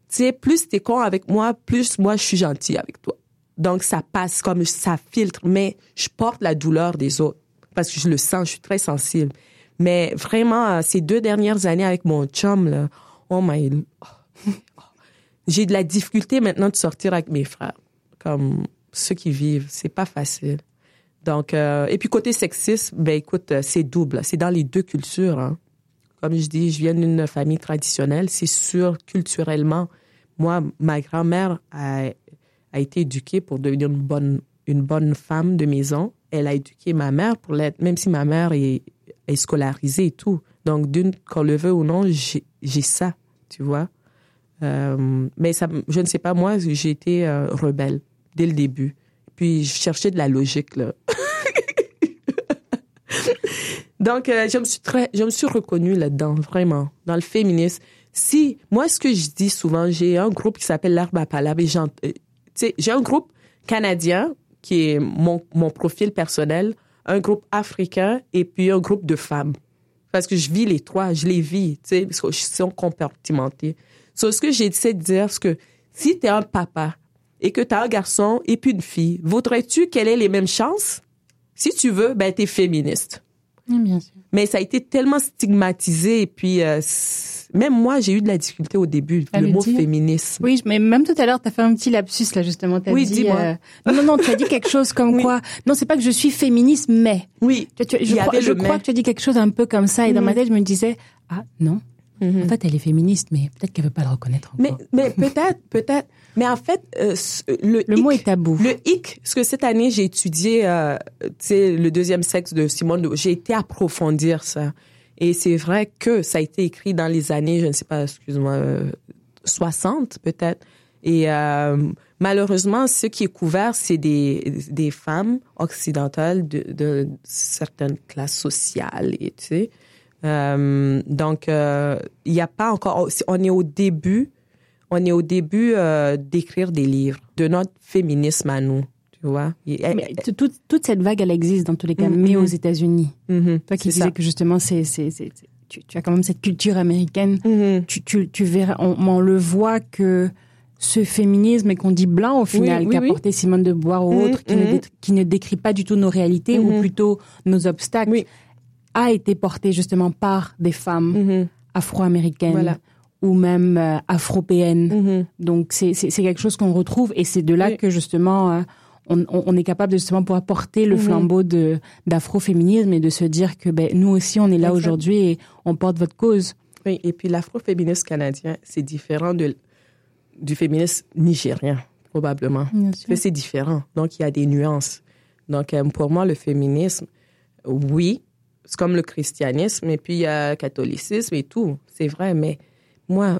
Tu sais, plus t'es con avec moi, plus moi, je suis gentil avec toi. Donc, ça passe comme ça filtre. Mais je porte la douleur des autres parce que je le sens, je suis très sensible. Mais vraiment, ces deux dernières années avec mon chum, oh my... J'ai de la difficulté maintenant de sortir avec mes frères comme ceux qui vivent. C'est pas facile. Donc, euh, et puis côté sexisme, ben écoute, euh, c'est double. C'est dans les deux cultures. Hein. Comme je dis, je viens d'une famille traditionnelle. C'est sûr, culturellement, moi, ma grand-mère a, été éduquée pour devenir une bonne, une bonne femme de maison. Elle a éduqué ma mère pour l'être, même si ma mère est, scolarisée et tout. Donc, d'une, qu'on le veut ou non, j'ai ça, tu vois. Euh, mais ça, je ne sais pas, moi, j'ai été rebelle dès le début. Puis je cherchais de la logique là. Donc euh, je me suis très je me suis reconnue là-dedans vraiment dans le féminisme. Si moi ce que je dis souvent, j'ai un groupe qui s'appelle l'Arbre à Palabre et euh, j'ai un groupe canadien qui est mon, mon profil personnel, un groupe africain et puis un groupe de femmes. Parce que je vis les trois, je les vis, tu sais, parce qu'ils sont compartimentés. So, ce que j'essaie de dire, c'est que si tu es un papa et que tu as un garçon et puis une fille, voudrais-tu qu'elle ait les mêmes chances? Si tu veux, ben, tu es féministe. bien sûr. Mais ça a été tellement stigmatisé et puis euh, même moi, j'ai eu de la difficulté au début, le mot féminisme. Oui, mais même tout à l'heure, tu as fait un petit lapsus là justement. As oui, dis-moi. Euh... Non, non, tu as dit quelque chose comme quoi. Non, c'est pas que je suis féministe, mais. Oui. Tu, tu, je, crois, je crois, que tu as dit quelque chose un peu comme ça, et dans ma mhm. tête, je me disais, ah non. Mhm. En fait, elle est féministe, mais peut-être qu'elle veut pas le reconnaître encore. Mais, mais peut-être, peut-être. Mais en fait, euh, le, le mot est tabou. Le hic, parce que cette année, j'ai étudié, euh, le deuxième sexe de Simone. J'ai été approfondir ça. Et c'est vrai que ça a été écrit dans les années, je ne sais pas, excuse-moi, 60 euh, peut-être. Et euh, malheureusement, ce qui est couvert, c'est des, des femmes occidentales de, de certaines classes sociales. Et, tu sais. Euh, donc, euh, il n'y a pas encore... On est au début, on est au début euh, d'écrire des livres de notre féminisme à nous. Mais toute, toute, cette vague, elle existe dans tous les cas, mm-hmm. mais aux États-Unis. Mm-hmm. Toi qui disais que justement, c'est, tu, tu, as quand même cette culture américaine. Mm-hmm. Tu, tu, tu verras, on, le voit que ce féminisme et qu'on dit blanc au final, qu'a porté Simone de Beauvoir ou autre, qui, ne, qui ne décrit pas du tout nos réalités ou plutôt nos obstacles, a été porté justement par des femmes afro-américaines. ou même euh, afropéennes. Donc c'est quelque chose qu'on retrouve et c'est de là que justement euh, on, est capable de justement pouvoir porter le mhm. flambeau de d'afroféminisme et de se dire que ben nous aussi on est là aujourd'hui et on porte votre cause. Oui, et puis l'afroféminisme canadien, c'est différent de du féminisme nigérien probablement. C'est différent. Donc il y a des nuances. Donc euh, pour moi le féminisme oui, c'est comme le christianisme et puis il y a le catholicisme et tout, c'est vrai mais moi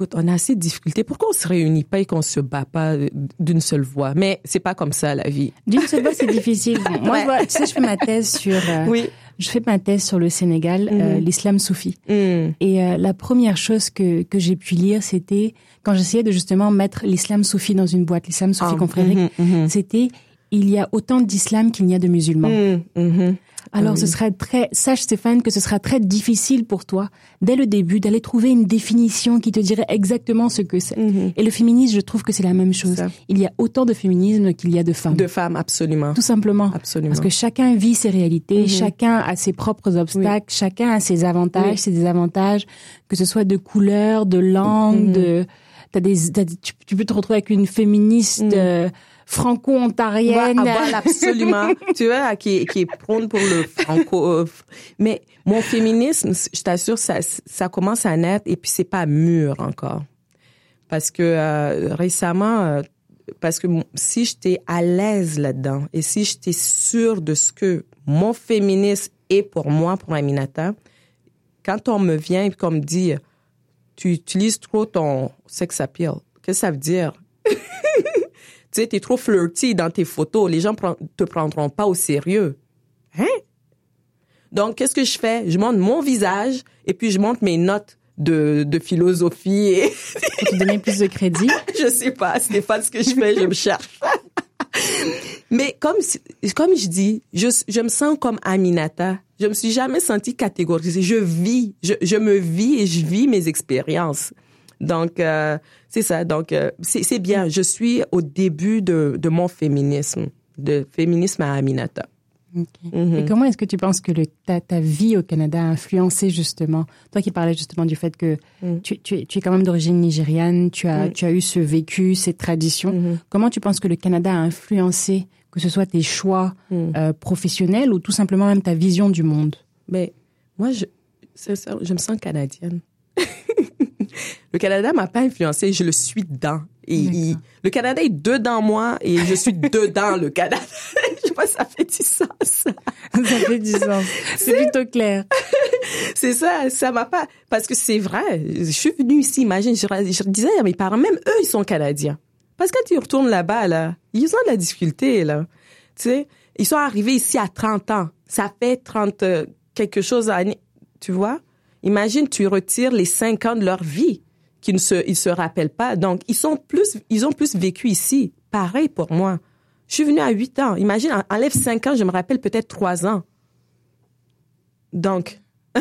écoute, on a assez de difficultés. Pourquoi on se réunit pas et qu'on se bat pas d'une seule voix? Mais c'est pas comme ça, la vie. D'une seule voix, c'est difficile. Moi, je tu sais, je fais ma thèse sur, euh, oui. je fais ma thèse sur le Sénégal, euh, mhm. l'islam soufi. Mhm. Et euh, la première chose que, que j'ai pu lire, c'était quand j'essayais de justement mettre l'islam soufi dans une boîte, l'islam soufi oh, confrérique, mhm, c'était il y a autant d'islam qu'il n'y a de musulmans. Alors, ce serait très, sache Stéphane que ce sera très difficile pour toi, dès le début, d'aller trouver une définition qui te dirait exactement ce que c'est. Mhm. Et le féminisme, je trouve que c'est la même chose. Il y a autant de féminisme qu'il y a de femmes. De femmes, absolument. Tout simplement. Absolument. Parce que chacun vit ses réalités, chacun a ses propres obstacles, chacun a ses avantages, ses désavantages, que ce soit de couleur, de langue, de, t'as des, tu, peux te retrouver avec une féministe, euh, franco-ontarienne. Voilà, absolument. tu vois, qui, qui est prône pour le franco. Euh, mais mon féminisme, je t'assure, ça, ça commence à naître et puis c'est pas mûr encore. Parce que euh, récemment, euh, parce que si j'étais à l'aise là-dedans et si j'étais sûre de ce que mon féminisme est pour moi, pour Aminata, quand on me vient et qu'on me dit, tu utilises trop ton sex appeal, qu'est-ce que ça veut dire? Tu sais, t'es trop flirty dans tes photos. Les gens te prendront pas au sérieux. Hein? Donc, qu'est-ce que je fais? Je montre mon visage et puis je montre mes notes de, de philosophie. Et... Pour te donner plus de crédit? je sais pas. C'est pas ce que je fais. Je me cherche. Mais comme, comme je dis, je, je me sens comme Aminata. Je me suis jamais sentie catégorisée. Je vis, je, je me vis et je vis mes expériences. Donc, euh, c'est ça. Donc, euh, c'est bien. Je suis au début de, de mon féminisme, de féminisme à Aminata. Mhm. Et comment est-ce que tu penses que le, ta, ta, vie au Canada a influencé justement, toi qui parlais justement du fait que mhm. tu, tu, tu, es quand même d'origine nigériane, tu as, tu as eu ce vécu, cette tradition, mhm. comment tu penses que le Canada a influencé, que ce soit tes choix euh, professionnels ou tout simplement même ta vision du monde? Mais moi, je, je me sens canadienne. le Canada m'a pas influencé, je le suis dedans. Et le Canada est dedans moi et je suis dedans le Canada. je sais pas, ça fait du sens. ça fait du sens. C'est plutôt clair. c'est ça, ça m'a pas, parce que c'est vrai. Je suis venue ici, imagine, je, je disais à mes parents, même eux, ils sont Canadiens. Parce que quand tu retournes là-bas, là, ils ont de la difficulté, là. Tu sais, ils sont arrivés ici à 30 ans. Ça fait 30 euh, quelque chose à, tu vois? Imagine, tu retires les cinq ans de leur vie qu'ils ne se, ils se rappellent pas. Donc, ils sont plus, ils ont plus vécu ici. Pareil pour moi. Je suis venue à 8 ans. Imagine, enlève 5 ans, je me rappelle peut-être 3 ans. Donc,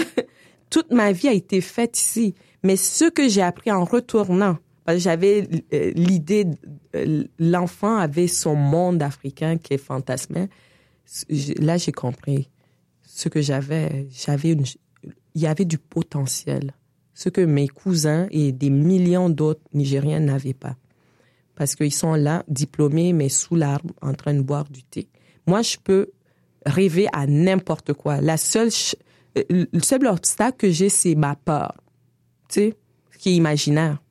toute ma vie a été faite ici. Mais ce que j'ai appris en retournant, parce que j'avais euh, l'idée, euh, l'enfant avait son monde africain qui est fantasmé. Là, j'ai compris ce que j'avais. J'avais une, il y avait du potentiel, ce que mes cousins et des millions d'autres Nigériens n'avaient pas. Parce qu'ils sont là, diplômés, mais sous l'arbre, en train de boire du thé. Moi, je peux rêver à n'importe quoi. La seule, euh, le seul obstacle que j'ai, c'est ma peur. Tu sais, qui est imaginaire.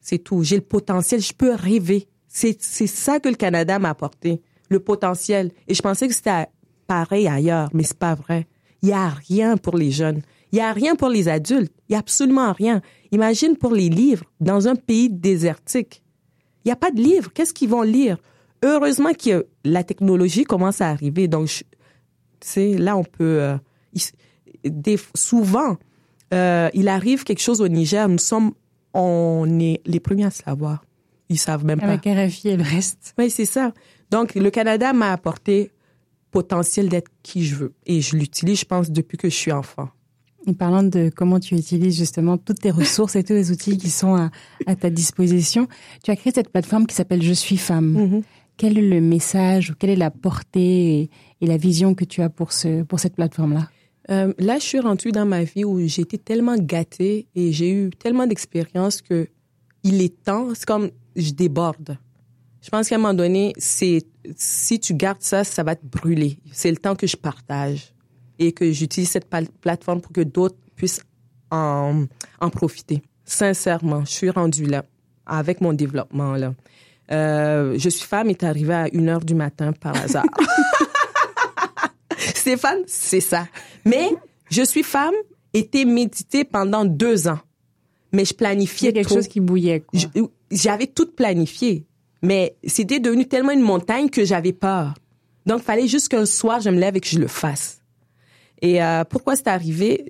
C'est tout. J'ai le potentiel, je peux rêver. C'est, ça que le Canada m'a apporté. Le potentiel. Et je pensais que c'était pareil ailleurs, mais c'est pas vrai. Il y a rien pour les jeunes. Il y a rien pour les adultes. Il y a absolument rien. Imagine pour les livres dans un pays désertique. Il n'y a pas de livres. Qu'est-ce qu'ils vont lire? Heureusement que la technologie commence à arriver. Donc, tu sais, là, on peut... Euh, des, souvent, euh, il arrive quelque chose au Niger, nous sommes, on est les premiers à savoir. Ils savent même pas. Avec RFI et le reste. Oui, c'est ça. Donc, le Canada m'a apporté potentiel d'être qui je veux. Et je l'utilise, je pense, depuis que je suis enfant. En parlant de comment tu utilises justement toutes tes ressources et tous les outils qui sont à, ta disposition, tu as créé cette plateforme qui s'appelle Je suis femme. Mm-hmm. Quel est le message ou quelle est la portée et, la vision que tu as pour, ce, pour cette plateforme-là? Euh, là, je suis rendue dans ma vie où j'ai été tellement gâtée et j'ai eu tellement d'expériences que il est temps, c'est comme je déborde. Je pense qu'à un moment donné, c'est si tu gardes ça, ça va te brûler. C'est le temps que je partage et que j'utilise cette plateforme pour que d'autres puissent en, en profiter. Sincèrement, je suis rendue là avec mon développement là. Euh, je suis femme est arrivée à une heure du matin par hasard. Stéphane, c'est ça. Mais je suis femme était médité pendant deux ans. Mais je planifiais quelque chose qui bouillait. J'avais tout planifié. Mais c'était devenu tellement une montagne que j'avais peur. Donc, il fallait juste qu'un soir, je me lève et que je le fasse. Et euh, pourquoi c'est arrivé?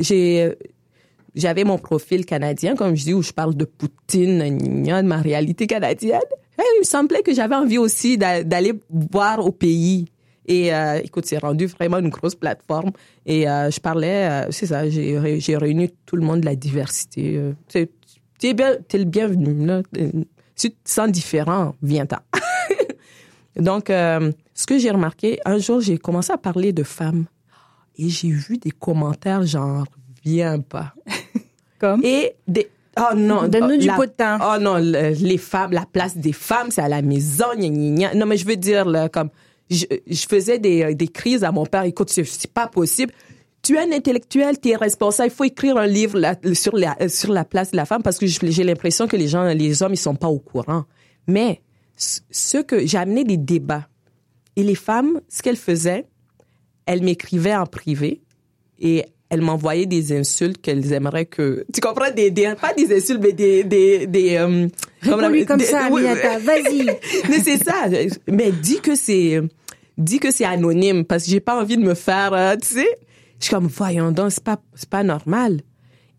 J'avais mon profil canadien, comme je dis, où je parle de Poutine, de ma réalité canadienne. Il me semblait que j'avais envie aussi d'aller voir au pays. Et euh, écoute, c'est rendu vraiment une grosse plateforme. Et euh, je parlais, c'est ça, j'ai, réuni tout le monde de la diversité. tu es, bien, es le bienvenu. Là. Si tu te sens différent, viens-t'en. Donc, ce que j'ai remarqué, un jour, j'ai commencé à parler de femmes. Et j'ai vu des commentaires genre, viens pas. Comme? Et des, Oh non, donne-nous du potin. Oh non, les femmes, la place des femmes, c'est à la maison, gna, gna, gna. Non, mais je veux dire, là, comme, je, je faisais des, euh, des crises à mon père. Écoute, c'est pas possible. Tu es un intellectuel, tu es responsable. Il faut écrire un livre là, sur la sur la place de la femme parce que j'ai l'impression que les gens, les hommes, ils sont pas au courant. Mais ce que j'ai amené des débats et les femmes, ce qu'elles faisaient, elles m'écrivaient en privé et elles m'envoyaient des insultes qu'elles aimeraient que tu comprends des, des pas des insultes mais des des des euh, comme, lui comme ça vas-y. Mais c'est ça mais dis que c'est dis que c'est anonyme parce que j'ai pas envie de me faire euh, tu sais. Je suis comme voyons donc c'est pas c'est pas normal.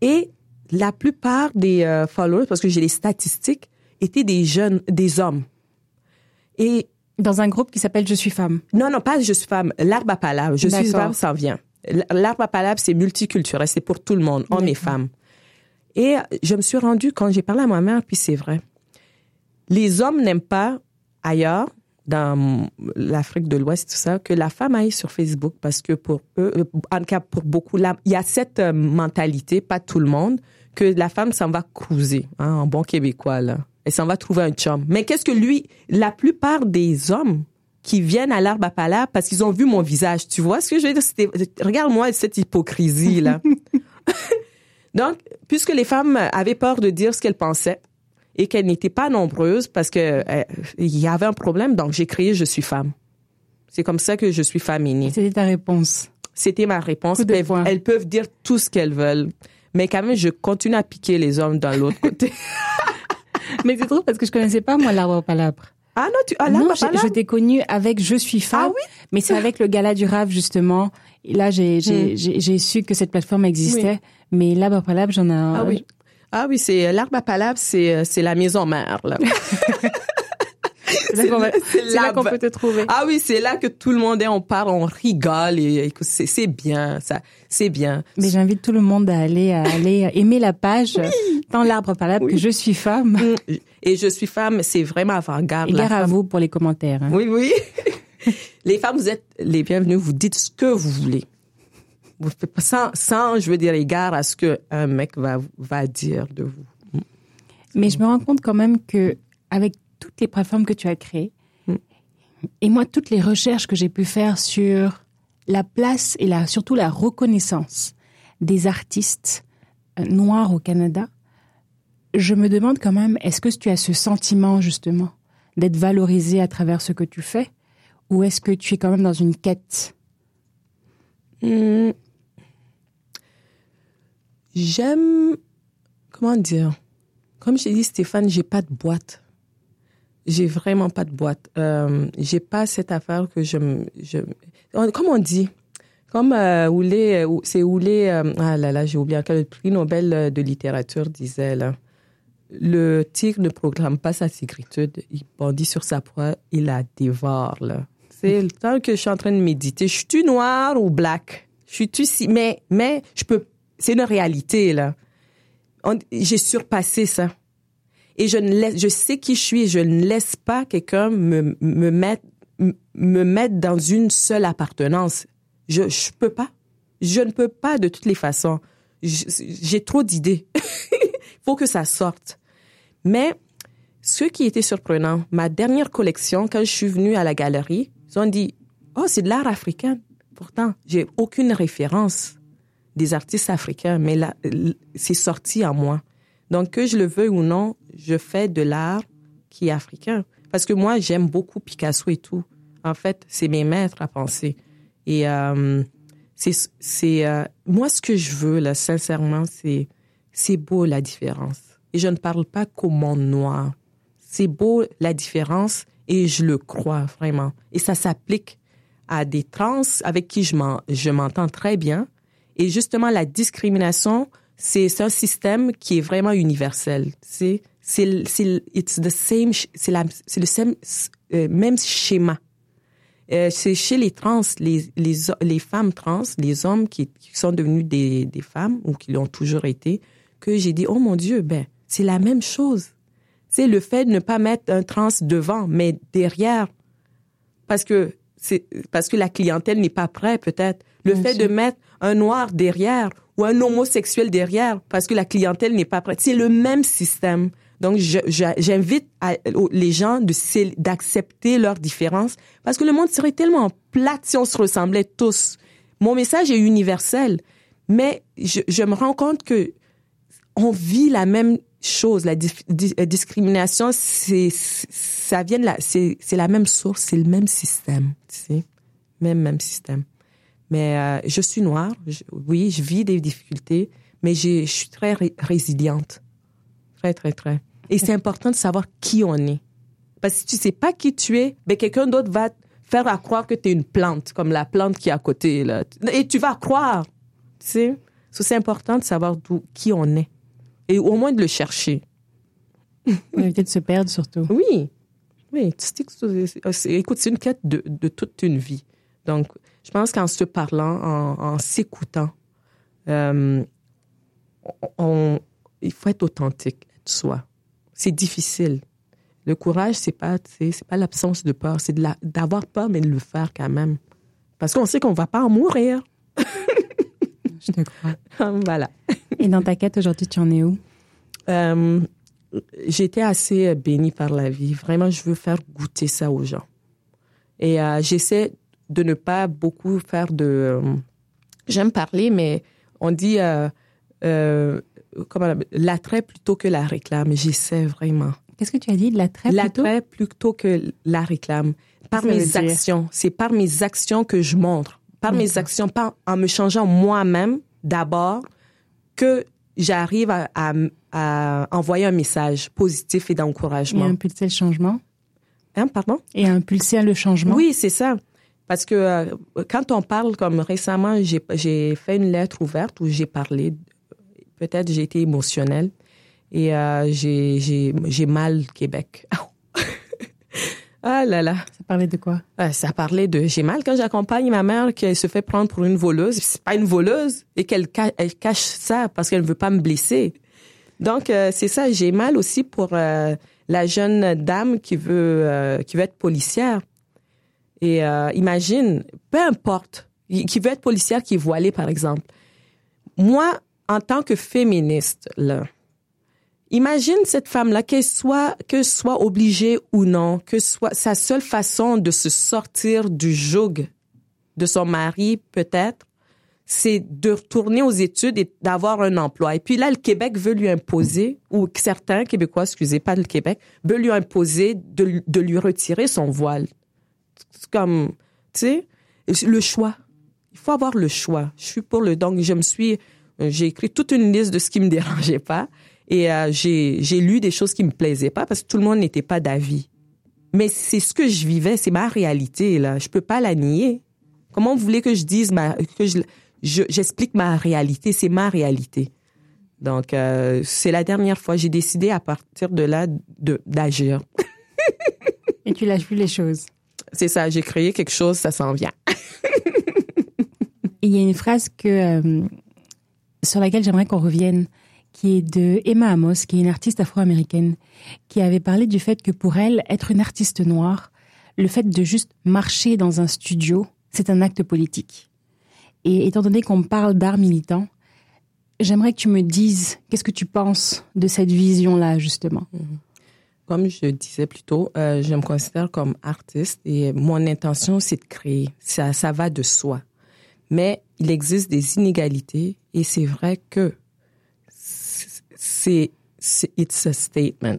Et la plupart des euh, followers parce que j'ai les statistiques étaient des jeunes des hommes. Et dans un groupe qui s'appelle Je suis femme. Non, non, pas Je suis femme. L'arbre à palabre. Je suis femme, ça vient. L'arbre à palabre, c'est multiculturel, c'est pour tout le monde, hommes et femmes. Et je me suis rendue, quand j'ai parlé à ma mère, puis c'est vrai, les hommes n'aiment pas ailleurs, dans l'Afrique de l'Ouest, tout ça, que la femme aille sur Facebook parce que pour eux, euh, en tout cas pour beaucoup, là, il y a cette euh, mentalité, pas tout le monde, que la femme s'en va cruiser, hein, en bon québécois, là. Elle s'en va trouver un chum. Mais qu'est-ce que lui, la plupart des hommes qui viennent à l'arbre à palabre parce qu'ils ont vu mon visage. Tu vois ce que je veux dire? Regarde-moi cette hypocrisie-là. Donc, puisque les femmes avaient peur de dire ce qu'elles pensaient et qu'elles n'étaient pas nombreuses parce que euh, il y avait un problème, donc j'ai créé Je suis femme. C'est comme ça que je suis féminine. C'était ta réponse. C'était ma réponse. Elles, elles peuvent dire tout ce qu'elles veulent. Mais quand même, je continue à piquer les hommes dans l'autre côté. Mais c'est trop parce que je connaissais pas, moi, l'arbre à palabre. Ah non, tu ah non, je, t'ai connu avec Je suis femme. Ah oui mais c'est avec le gala du rave justement. Et là, j'ai hmm. j'ai su que cette plateforme existait. Mais l'arbre à palabre, j'en ai. Ah oui. Ah oui, c'est l'arbre à palabre, c'est c'est la maison mère là. c'est là qu'on peut te trouver. Ah oui, c'est là que tout le monde est, on parle, on rigole et, c'est bien, ça, c'est bien. Mais j'invite tout le monde à aller, à aller aimer la page dans l'arbre parlable que je suis femme. Mm. Et je suis femme, c'est vraiment avant-garde. Et à vous pour les commentaires. Hein. Oui, oui. les femmes, vous êtes les bienvenues, vous dites ce que vous voulez. Vous sans, sans, je veux dire, égard à ce qu'un mec va, va dire de vous. Mais je me rends compte quand même que avec toutes les plateformes que tu as créées, mm. et moi, toutes les recherches que j'ai pu faire sur la place et la, surtout la reconnaissance des artistes euh, noirs au Canada, je me demande quand même, est-ce que tu as ce sentiment justement d'être valorisé à travers ce que tu fais, ou est-ce que tu es quand même dans une quête? Mm. J'aime, comment dire, comme j'ai dit Stéphane, j'ai pas de boîte. J'ai vraiment pas de boîte. Euh, j'ai pas cette affaire que je, comme on dit, comme euh, Oulé, euh, c'est Oulé, euh, ah là là, j'ai oublié le prix Nobel de littérature disait le tigre ne programme pas sa tigritude, il bondit sur sa proie, il la dévore. C'est le temps que je suis en train de méditer, je suis-tu noir ou black? Je suis-tu si, mais, mais, je peux, c'est une réalité là j'ai surpassé ça. Et je ne laisse, je sais qui je suis je ne laisse pas quelqu'un me, me mettre, me mettre dans une seule appartenance. Je, je peux pas. Je ne peux pas de toutes les façons. J'ai trop d'idées. Il faut que ça sorte. Mais ce qui était surprenant, ma dernière collection, quand je suis venue à la galerie, ils ont dit, oh, c'est de l'art africain. Pourtant, j'ai aucune référence des artistes africains, mais là, c'est sorti en moi. Donc, que je le veuille ou non, je fais de l'art qui est africain. Parce que moi, j'aime beaucoup Picasso et tout. En fait, c'est mes maîtres à penser. Et euh, c'est euh, moi ce que je veux là, sincèrement, c'est c'est beau la différence. Et je ne parle pas qu'au monde noir. C'est beau la différence et je le crois vraiment. Et ça s'applique à des trans avec qui je m'entends très bien et justement, la discrimination, c'est un système qui est vraiment universel. C'est c'est it's the same c'est la c'est le euh, même schéma. Euh, c'est chez les trans, les, les, les femmes trans, les hommes qui, qui sont devenus des, des femmes ou qui l'ont toujours été, que j'ai dit, oh mon Dieu, ben, c'est la même chose. C'est le fait de ne pas mettre un trans devant, mais derrière. Parce que c'est, parce que la clientèle n'est pas prête, peut-être. Le fait de mettre un noir derrière ou un homosexuel derrière parce que la clientèle n'est pas prête. C'est le même système. Donc, j'invite les gens d'accepter leurs différences parce que le monde serait tellement plat si on se ressemblait tous. Mon message est universel, mais je, me rends compte que on vit la même chose. La discrimination, c'est la, la même source, c'est le même système, tu sais, même même système. Mais euh, je suis noire, oui, je vis des difficultés, mais je suis très résiliente. Très, très, très. Et c'est important de savoir qui on est. Parce que si tu sais pas qui tu es, ben quelqu'un d'autre va faire à croire que tu es une plante, comme la plante qui est à côté. Là. Et tu vas croire. Tu sais? C'est important de savoir d'où, qui on est. Et au moins de le chercher. Éviter de se perdre surtout. Oui. Oui. Écoute, c'est une quête de, de toute une vie. Donc, je pense qu'en se parlant, en, s'écoutant, euh, on, il faut être authentique, être soi. C'est difficile. Le courage, c'est pas, c'est pas l'absence de peur, c'est d'avoir peur, mais de le faire quand même. Parce qu'on sait qu'on va pas en mourir. Je te crois. voilà. Et dans ta quête aujourd'hui, tu en es où? Euh, J'étais assez bénie par la vie. Vraiment, je veux faire goûter ça aux gens. Et euh, j'essaie de ne pas beaucoup faire de... Euh, j'aime parler, mais on dit euh, euh, l'attrait plutôt que la réclame. J'essaie vraiment. Qu'est-ce que tu as dit, de l'attrait plutôt? L'attrait plutôt que la réclame. Par mes actions. C'est par mes actions que je montre. Par mes actions, pas en me changeant moi-même d'abord, que j'arrive à, à, envoyer un message positif et d'encouragement. Et impulser le changement? Hein, pardon? Et impulser le changement? Oui, c'est ça. Parce que euh, quand on parle, comme récemment, j'ai fait une lettre ouverte où j'ai parlé, peut-être j'ai été émotionnelle et euh, j'ai mal Québec. Ah là là. Ça parlait de quoi? Euh, Ça parlait de j'ai mal quand j'accompagne ma mère qui se fait prendre pour une voleuse. C'est pas une voleuse et qu'elle cache ça parce qu'elle ne veut pas me blesser. Donc euh, c'est ça. J'ai mal aussi pour euh, la jeune dame qui veut qui veut être policière. Et imagine, peu importe, qui veut être policière, qui est voilée par exemple. Moi, en tant que féministe, là, Imagine cette femme-là, qu'elle soit, que soit obligée ou non, que soit sa seule façon de se sortir du joug de son mari, peut-être, c'est de retourner aux études et d'avoir un emploi. Et puis là, le Québec veut lui imposer, ou certains Québécois, excusez, pas le Québec, veut lui imposer de, de lui retirer son voile. Comme, tu sais, le choix. Il faut avoir le choix. Je suis pour le, donc je me suis, j'ai écrit toute une liste de ce qui me dérangeait pas. Et euh, j'ai, lu des choses qui me plaisaient pas parce que tout le monde n'était pas d'avis. Mais c'est ce que je vivais, c'est ma réalité là. Je peux pas la nier. Comment vous voulez que je dise ma, que je, j'explique ma réalité, c'est ma réalité. Donc euh, c'est la dernière fois j'ai décidé à partir de là d'agir. Et tu lâches plus les choses. C'est ça, j'ai créé quelque chose, ça s'en vient. Il y a une phrase que euh, sur laquelle j'aimerais qu'on revienne qui est de Emma Amos, qui est une artiste afro-américaine, qui avait parlé du fait que pour elle, être une artiste noire, le fait de juste marcher dans un studio, c'est un acte politique. Et étant donné qu'on parle d'art militant, j'aimerais que tu me dises qu'est-ce que tu penses de cette vision-là, justement? Mm-hmm. Comme je disais plus tôt, euh, je me considère comme artiste et mon intention, c'est de créer. Ça, ça va de soi. Mais il existe des inégalités et c'est vrai que c'est, it's a statement.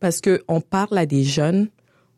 Parce que on parle à des jeunes,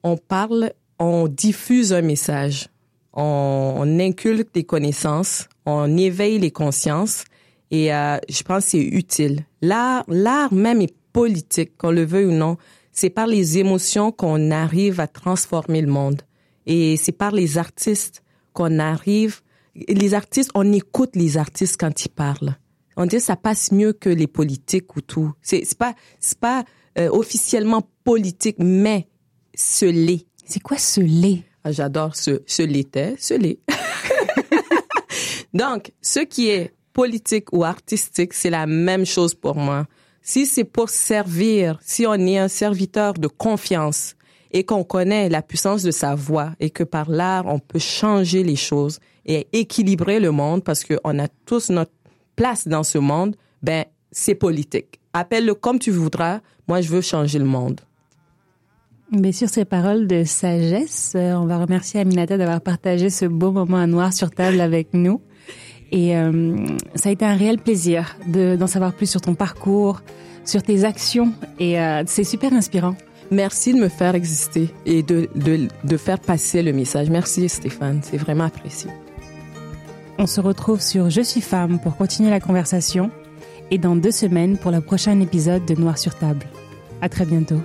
on parle, on diffuse un message, on, on inculque des connaissances, on éveille les consciences et euh, je pense que c'est utile. L'art, l'art même est politique, qu'on le veuille ou non. C'est par les émotions qu'on arrive à transformer le monde. Et c'est par les artistes qu'on arrive. Les artistes, on écoute les artistes quand ils parlent. On dit que ça passe mieux que les politiques ou tout. C'est c'est pas c'est pas euh, officiellement politique, mais ce lait. C'est quoi ce lait ah, J'adore ce ce lait, ce lait. Donc, ce qui est politique ou artistique, c'est la même chose pour moi. Si c'est pour servir, si on est un serviteur de confiance et qu'on connaît la puissance de sa voix et que par l'art on peut changer les choses et équilibrer le monde parce qu'on a tous notre place dans ce monde, ben, c'est politique. Appelle-le comme tu voudras. Moi, je veux changer le monde. Mais sur ces paroles de sagesse, euh, on va remercier Aminata d'avoir partagé ce beau moment à noir sur table avec nous. Et euh, ça a été un réel plaisir d'en savoir plus sur ton parcours, sur tes actions. Et euh, c'est super inspirant. Merci de me faire exister et de, de, de faire passer le message. Merci Stéphane, c'est vraiment apprécié. On se retrouve sur Je suis femme pour continuer la conversation et dans deux semaines pour le prochain épisode de Noir sur table. À très bientôt.